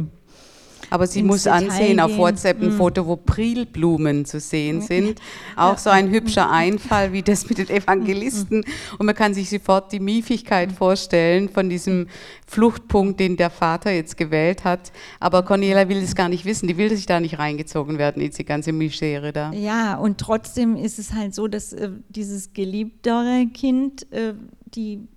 Aber sie muss Detail ansehen gehen. auf WhatsApp ein mhm. Foto, wo Prilblumen zu sehen sind. Auch so ein hübscher Einfall wie das mit den Evangelisten. Und man kann sich sofort die Miefigkeit vorstellen von diesem Fluchtpunkt, den der Vater jetzt gewählt hat. Aber Cornelia will es gar nicht wissen. Die will sich da nicht reingezogen werden in die ganze Misere da. Ja, und trotzdem ist es halt so, dass äh, dieses geliebtere Kind äh, die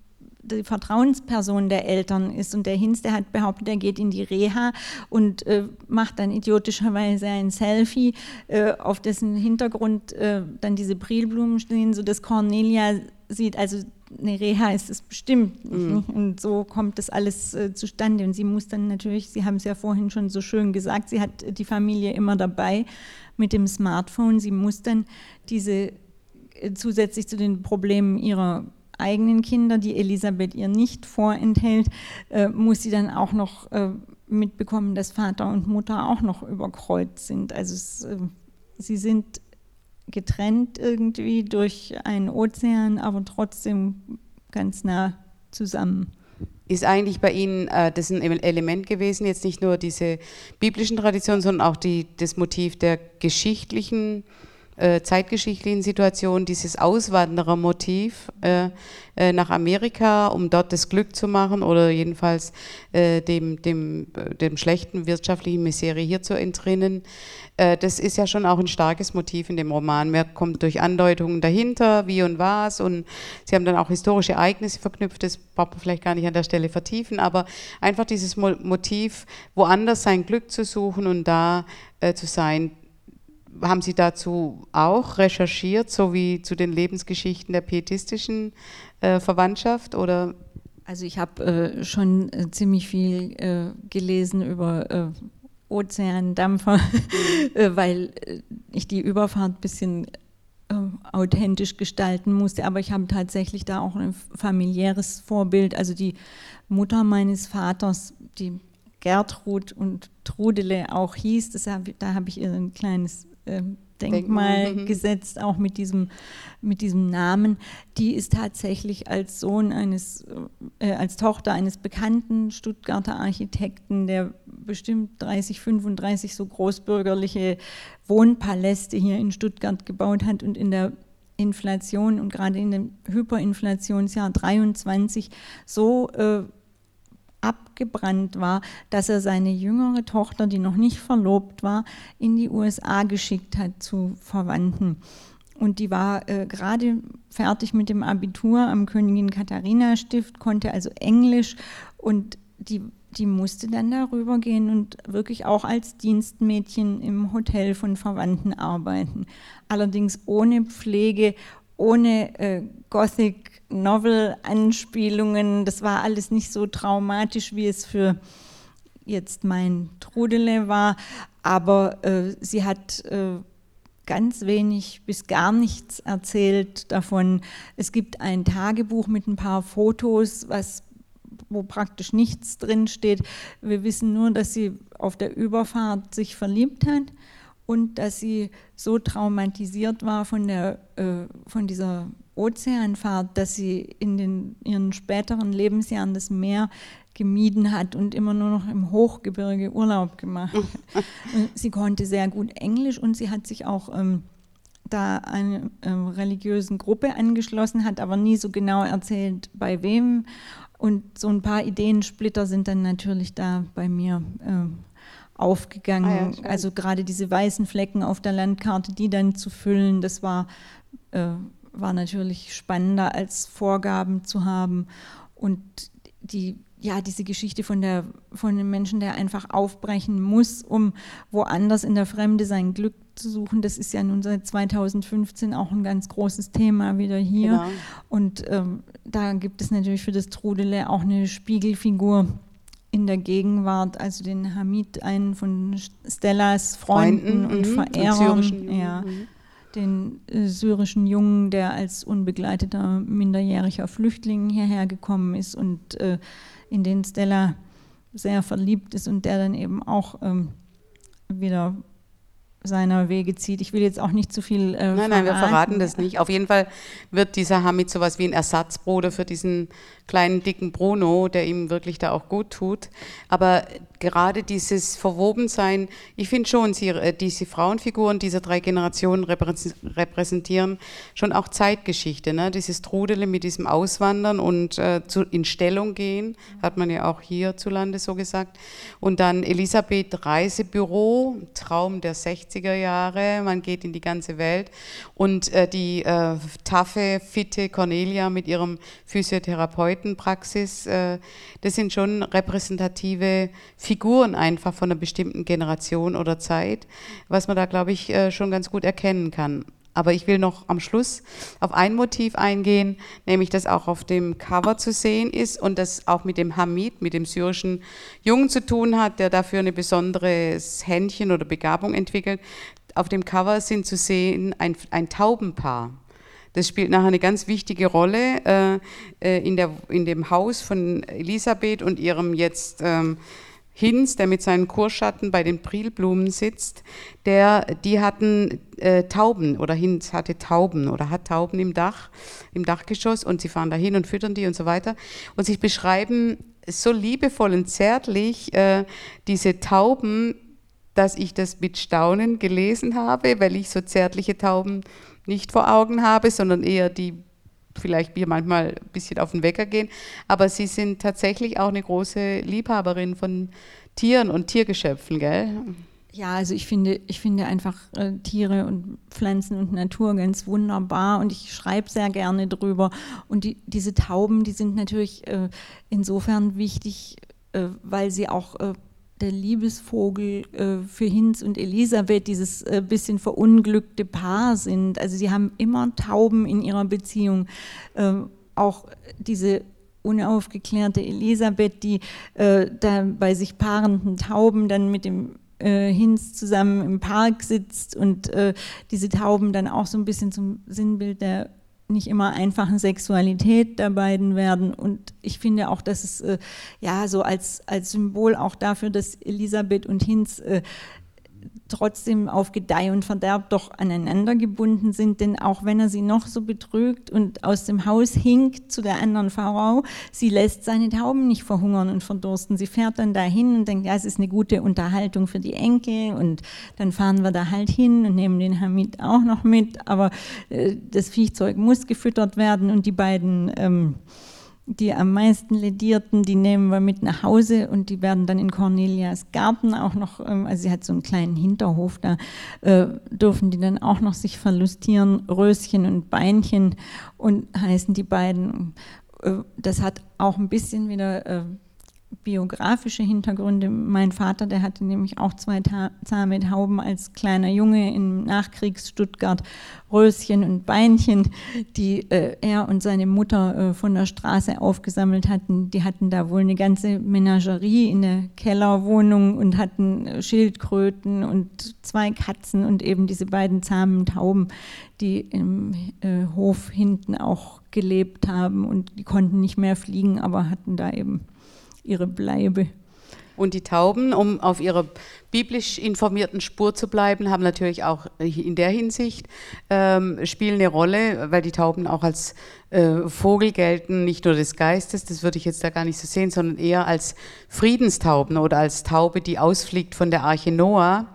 die Vertrauensperson der Eltern ist. Und der Hinz, der hat behauptet, er geht in die Reha und äh, macht dann idiotischerweise ein Selfie, äh, auf dessen Hintergrund äh, dann diese Prilblumen stehen, sodass Cornelia sieht, also eine Reha ist es bestimmt. Mhm. Und so kommt das alles äh, zustande. Und sie muss dann natürlich, Sie haben es ja vorhin schon so schön gesagt, sie hat die Familie immer dabei mit dem Smartphone. Sie muss dann diese äh, zusätzlich zu den Problemen ihrer eigenen Kinder, die Elisabeth ihr nicht vorenthält, äh, muss sie dann auch noch äh, mitbekommen, dass Vater und Mutter auch noch überkreuzt sind. Also es, äh, sie sind getrennt irgendwie durch einen Ozean, aber trotzdem ganz nah zusammen. Ist eigentlich bei Ihnen äh, das ein Element gewesen, jetzt nicht nur diese biblischen Traditionen, sondern auch die, das Motiv der geschichtlichen äh, zeitgeschichtlichen Situation dieses Auswanderermotiv äh, äh, nach Amerika, um dort das Glück zu machen oder jedenfalls äh, dem, dem, äh, dem schlechten wirtschaftlichen Misere hier zu entrinnen. Äh, das ist ja schon auch ein starkes Motiv in dem Roman. Mehr kommt durch Andeutungen dahinter, wie und was. Und Sie haben dann auch historische Ereignisse verknüpft, das braucht man vielleicht gar nicht an der Stelle vertiefen, aber einfach dieses Motiv, woanders sein Glück zu suchen und da zu sein, haben Sie dazu auch recherchiert, so wie zu den Lebensgeschichten der pietistischen äh, Verwandtschaft? Oder? Also ich habe äh, schon äh, ziemlich viel äh, gelesen über äh, Ozeandampfer. Äh, weil ich die Überfahrt ein bisschen authentisch gestalten musste. Aber ich habe tatsächlich da auch ein familiäres Vorbild. Also die Mutter meines Vaters, die Gertrud und Trudele auch hieß, das hab, da habe ich ihr ein kleines ähm, Denkmal, mhm. gesetzt, auch mit diesem, mit diesem Namen. Die ist tatsächlich als Sohn eines, äh, als Tochter eines bekannten Stuttgarter Architekten, der bestimmt 30, 35 so großbürgerliche Wohnpaläste hier in Stuttgart gebaut hat und in der Inflation und gerade in dem Hyperinflationsjahr 23 so äh, abgebrannt war, dass er seine jüngere Tochter, die noch nicht verlobt war, in die USA geschickt hat zu Verwandten. Und die war äh, gerade fertig mit dem Abitur am Königin Katharina Stift, konnte also Englisch und die, die musste dann darüber gehen und wirklich auch als Dienstmädchen im Hotel von Verwandten arbeiten. Allerdings ohne Pflege, ohne äh, Gothic Novel-Anspielungen. Das war alles nicht so traumatisch, wie es für jetzt mein Trudele war. Aber äh, sie hat äh, ganz wenig bis gar nichts erzählt davon. Es gibt ein Tagebuch mit ein paar Fotos, was wo praktisch nichts drin steht. Wir wissen nur, dass sie auf der Überfahrt sich verliebt hat und dass sie so traumatisiert war von, der, äh, von dieser Ozeanfahrt, dass sie in den, ihren späteren Lebensjahren das Meer gemieden hat und immer nur noch im Hochgebirge Urlaub gemacht hat. sie konnte sehr gut Englisch und sie hat sich auch ähm, da einer ähm, religiösen Gruppe angeschlossen, hat aber nie so genau erzählt, bei wem. Und so ein paar Ideensplitter sind dann natürlich da bei mir äh, aufgegangen. Ah ja, also gerade diese weißen Flecken auf der Landkarte, die dann zu füllen, das war äh, war natürlich spannender als Vorgaben zu haben. Und die, ja, diese Geschichte von, der, von dem Menschen, der einfach aufbrechen muss, um woanders in der Fremde sein Glück zu suchen, das ist ja nun seit 2015 auch ein ganz großes Thema wieder hier. Genau. Und ähm, da gibt es natürlich für das Trudele auch eine Spiegelfigur in der Gegenwart, also den Hamid, einen von Stellas Freunden, Freunden und mhm, Verehrern. Ja. Mhm den äh, syrischen Jungen, der als unbegleiteter minderjähriger Flüchtling hierher gekommen ist und äh, in den Stella sehr verliebt ist und der dann eben auch ähm, wieder seiner Wege zieht. Ich will jetzt auch nicht zu viel. Äh, nein, nein, wir verraten das nicht. Auf jeden Fall wird dieser Hamid sowas wie ein Ersatzbruder für diesen kleinen dicken Bruno, der ihm wirklich da auch gut tut. Aber gerade dieses Verwobensein, ich finde schon, sie, äh, diese Frauenfiguren dieser drei Generationen repräsentieren schon auch Zeitgeschichte. Ne? Dieses Trudele mit diesem Auswandern und äh, zu, in Stellung gehen, hat man ja auch hierzulande so gesagt. Und dann Elisabeth Reisebüro, Traum der 60er Jahre, man geht in die ganze Welt. Und äh, die äh, taffe, fitte Cornelia mit ihrem Physiotherapeutenpraxis, äh, das sind schon repräsentative Figuren einfach von einer bestimmten Generation oder Zeit, was man da, glaube ich, äh, schon ganz gut erkennen kann. Aber ich will noch am Schluss auf ein Motiv eingehen, nämlich das auch auf dem Cover zu sehen ist und das auch mit dem Hamid, mit dem syrischen Jungen zu tun hat, der dafür ein besonderes Händchen oder Begabung entwickelt. Auf dem Cover sind zu sehen ein, ein Taubenpaar. Das spielt nachher eine ganz wichtige Rolle äh, äh, in, der, in dem Haus von Elisabeth und ihrem jetzt ähm, Hinz, der mit seinen Kurschatten bei den Prilblumen sitzt, der, die hatten äh, Tauben oder Hinz hatte Tauben oder hat Tauben im Dach, im Dachgeschoss und sie fahren da hin und füttern die und so weiter. Und sie beschreiben so liebevoll und zärtlich äh, diese Tauben, dass ich das mit Staunen gelesen habe, weil ich so zärtliche Tauben nicht vor Augen habe, sondern eher die vielleicht mir manchmal ein bisschen auf den Wecker gehen. Aber Sie sind tatsächlich auch eine große Liebhaberin von Tieren und Tiergeschöpfen, gell? Ja, also ich finde, ich finde einfach äh, Tiere und Pflanzen und Natur ganz wunderbar und ich schreibe sehr gerne drüber. Und die, diese Tauben, die sind natürlich äh, insofern wichtig, äh, weil sie auch äh, der Liebesvogel äh, für Hinz und Elisabeth, dieses äh, bisschen verunglückte Paar sind. Also sie haben immer Tauben in ihrer Beziehung. Äh, auch diese unaufgeklärte Elisabeth, die äh, da bei sich paarenden Tauben dann mit dem äh, Hinz zusammen im Park sitzt und äh, diese Tauben dann auch so ein bisschen zum Sinnbild der nicht immer einfachen Sexualität der beiden werden. Und ich finde auch, dass es äh, ja so als, als Symbol auch dafür, dass Elisabeth und Hinz äh, trotzdem auf Gedeih und Verderb doch aneinander gebunden sind, denn auch wenn er sie noch so betrügt und aus dem Haus hinkt zu der anderen Frau, sie lässt seine Tauben nicht verhungern und verdursten. Sie fährt dann dahin und denkt, ja, es ist eine gute Unterhaltung für die Enkel und dann fahren wir da halt hin und nehmen den Hamid auch noch mit, aber äh, das Viehzeug muss gefüttert werden und die beiden ähm, die am meisten ledierten, die nehmen wir mit nach Hause und die werden dann in Cornelias Garten auch noch, ähm, also sie hat so einen kleinen Hinterhof, da äh, dürfen die dann auch noch sich verlustieren, Röschen und Beinchen und heißen die beiden. Äh, das hat auch ein bisschen wieder äh, biografische Hintergründe. Mein Vater, der hatte nämlich auch zwei zahme Tauben als kleiner Junge im Nachkriegs-Stuttgart, Röschen und Beinchen, die äh, er und seine Mutter äh, von der Straße aufgesammelt hatten. Die hatten da wohl eine ganze Menagerie in der Kellerwohnung und hatten äh, Schildkröten und zwei Katzen und eben diese beiden zahmen Tauben, die im äh, Hof hinten auch gelebt haben und die konnten nicht mehr fliegen, aber hatten da eben ihre Bleibe. Und die Tauben, um auf ihrer biblisch informierten Spur zu bleiben, haben natürlich auch in der Hinsicht ähm, spielen eine Rolle, weil die Tauben auch als äh, Vogel gelten, nicht nur des Geistes, das würde ich jetzt da gar nicht so sehen, sondern eher als Friedenstauben oder als Taube, die ausfliegt von der Arche Noah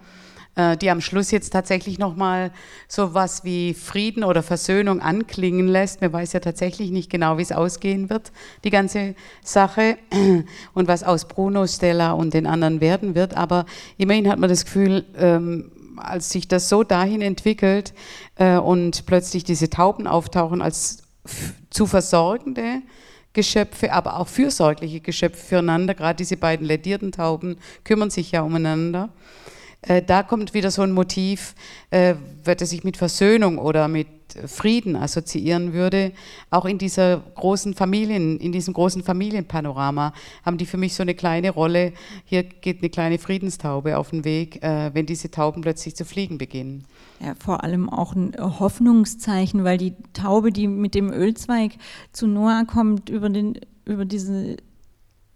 die am Schluss jetzt tatsächlich nochmal so was wie Frieden oder Versöhnung anklingen lässt. Man weiß ja tatsächlich nicht genau, wie es ausgehen wird, die ganze Sache und was aus Bruno, Stella und den anderen werden wird. Aber immerhin hat man das Gefühl, ähm, als sich das so dahin entwickelt äh, und plötzlich diese Tauben auftauchen als zu versorgende Geschöpfe, aber auch fürsorgliche Geschöpfe füreinander, gerade diese beiden ledierten Tauben kümmern sich ja umeinander. Äh, da kommt wieder so ein Motiv, äh, es sich mit Versöhnung oder mit Frieden assoziieren würde. Auch in dieser großen Familien, in diesem großen Familienpanorama haben die für mich so eine kleine Rolle. Hier geht eine kleine Friedenstaube auf den Weg, äh, wenn diese Tauben plötzlich zu fliegen beginnen. Ja, vor allem auch ein Hoffnungszeichen, weil die Taube, die mit dem Ölzweig zu Noah kommt, über, den, über diese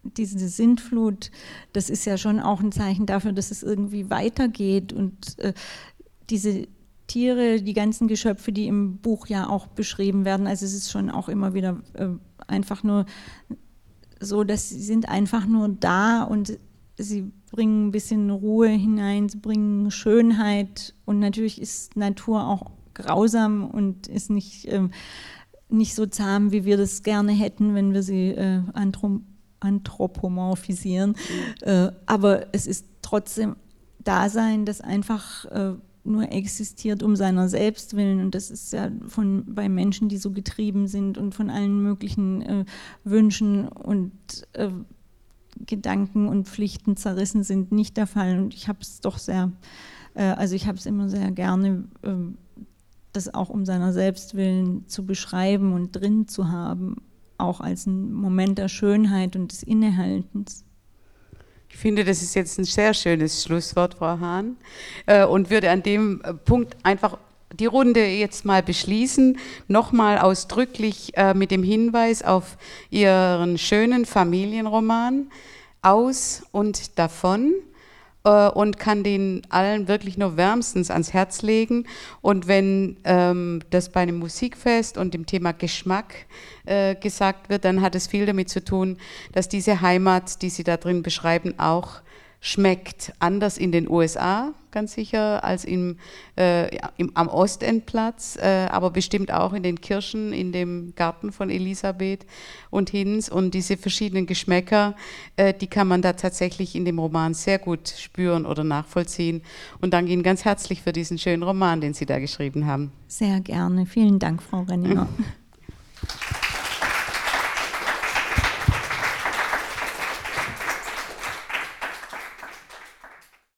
diese Sintflut, das ist ja schon auch ein Zeichen dafür, dass es irgendwie weitergeht und äh, diese Tiere, die ganzen Geschöpfe, die im Buch ja auch beschrieben werden, also es ist schon auch immer wieder äh, einfach nur so, dass sie sind einfach nur da und sie bringen ein bisschen Ruhe hinein, sie bringen Schönheit und natürlich ist Natur auch grausam und ist nicht, äh, nicht so zahm, wie wir das gerne hätten, wenn wir sie äh, anthropomorphisieren. Mhm. Äh, aber es ist trotzdem Dasein, das einfach äh, nur existiert um seiner selbst willen. Und das ist ja von, bei Menschen, die so getrieben sind und von allen möglichen äh, Wünschen und äh, Gedanken und Pflichten zerrissen sind, nicht der Fall. Und ich habe es doch sehr, äh, also ich habe es immer sehr gerne, äh, das auch um seiner selbst willen zu beschreiben und drin zu haben, auch als ein Moment der Schönheit und des Innehaltens. Ich finde, das ist jetzt ein sehr schönes Schlusswort, Frau Hahn, äh, und würde an dem äh, Punkt einfach die Runde jetzt mal beschließen, nochmal ausdrücklich äh, mit dem Hinweis auf Ihren schönen Familienroman Aus und davon äh, und kann den allen wirklich nur wärmstens ans Herz legen. Und wenn ähm, das bei einem Musikfest und dem Thema Geschmack äh, gesagt wird, dann hat es viel damit zu tun, dass diese Heimat, die Sie da drin beschreiben, auch schmeckt anders in den USA, ganz sicher, als im, äh, im, am Ostendplatz, äh, aber bestimmt auch in den Kirchen, in dem Garten von Elisabeth und Hinz. Und diese verschiedenen Geschmäcker, äh, die kann man da tatsächlich in dem Roman sehr gut spüren oder nachvollziehen. Und danke Ihnen ganz herzlich für diesen schönen Roman, den Sie da geschrieben haben. Sehr gerne. Vielen Dank, Frau Renninger.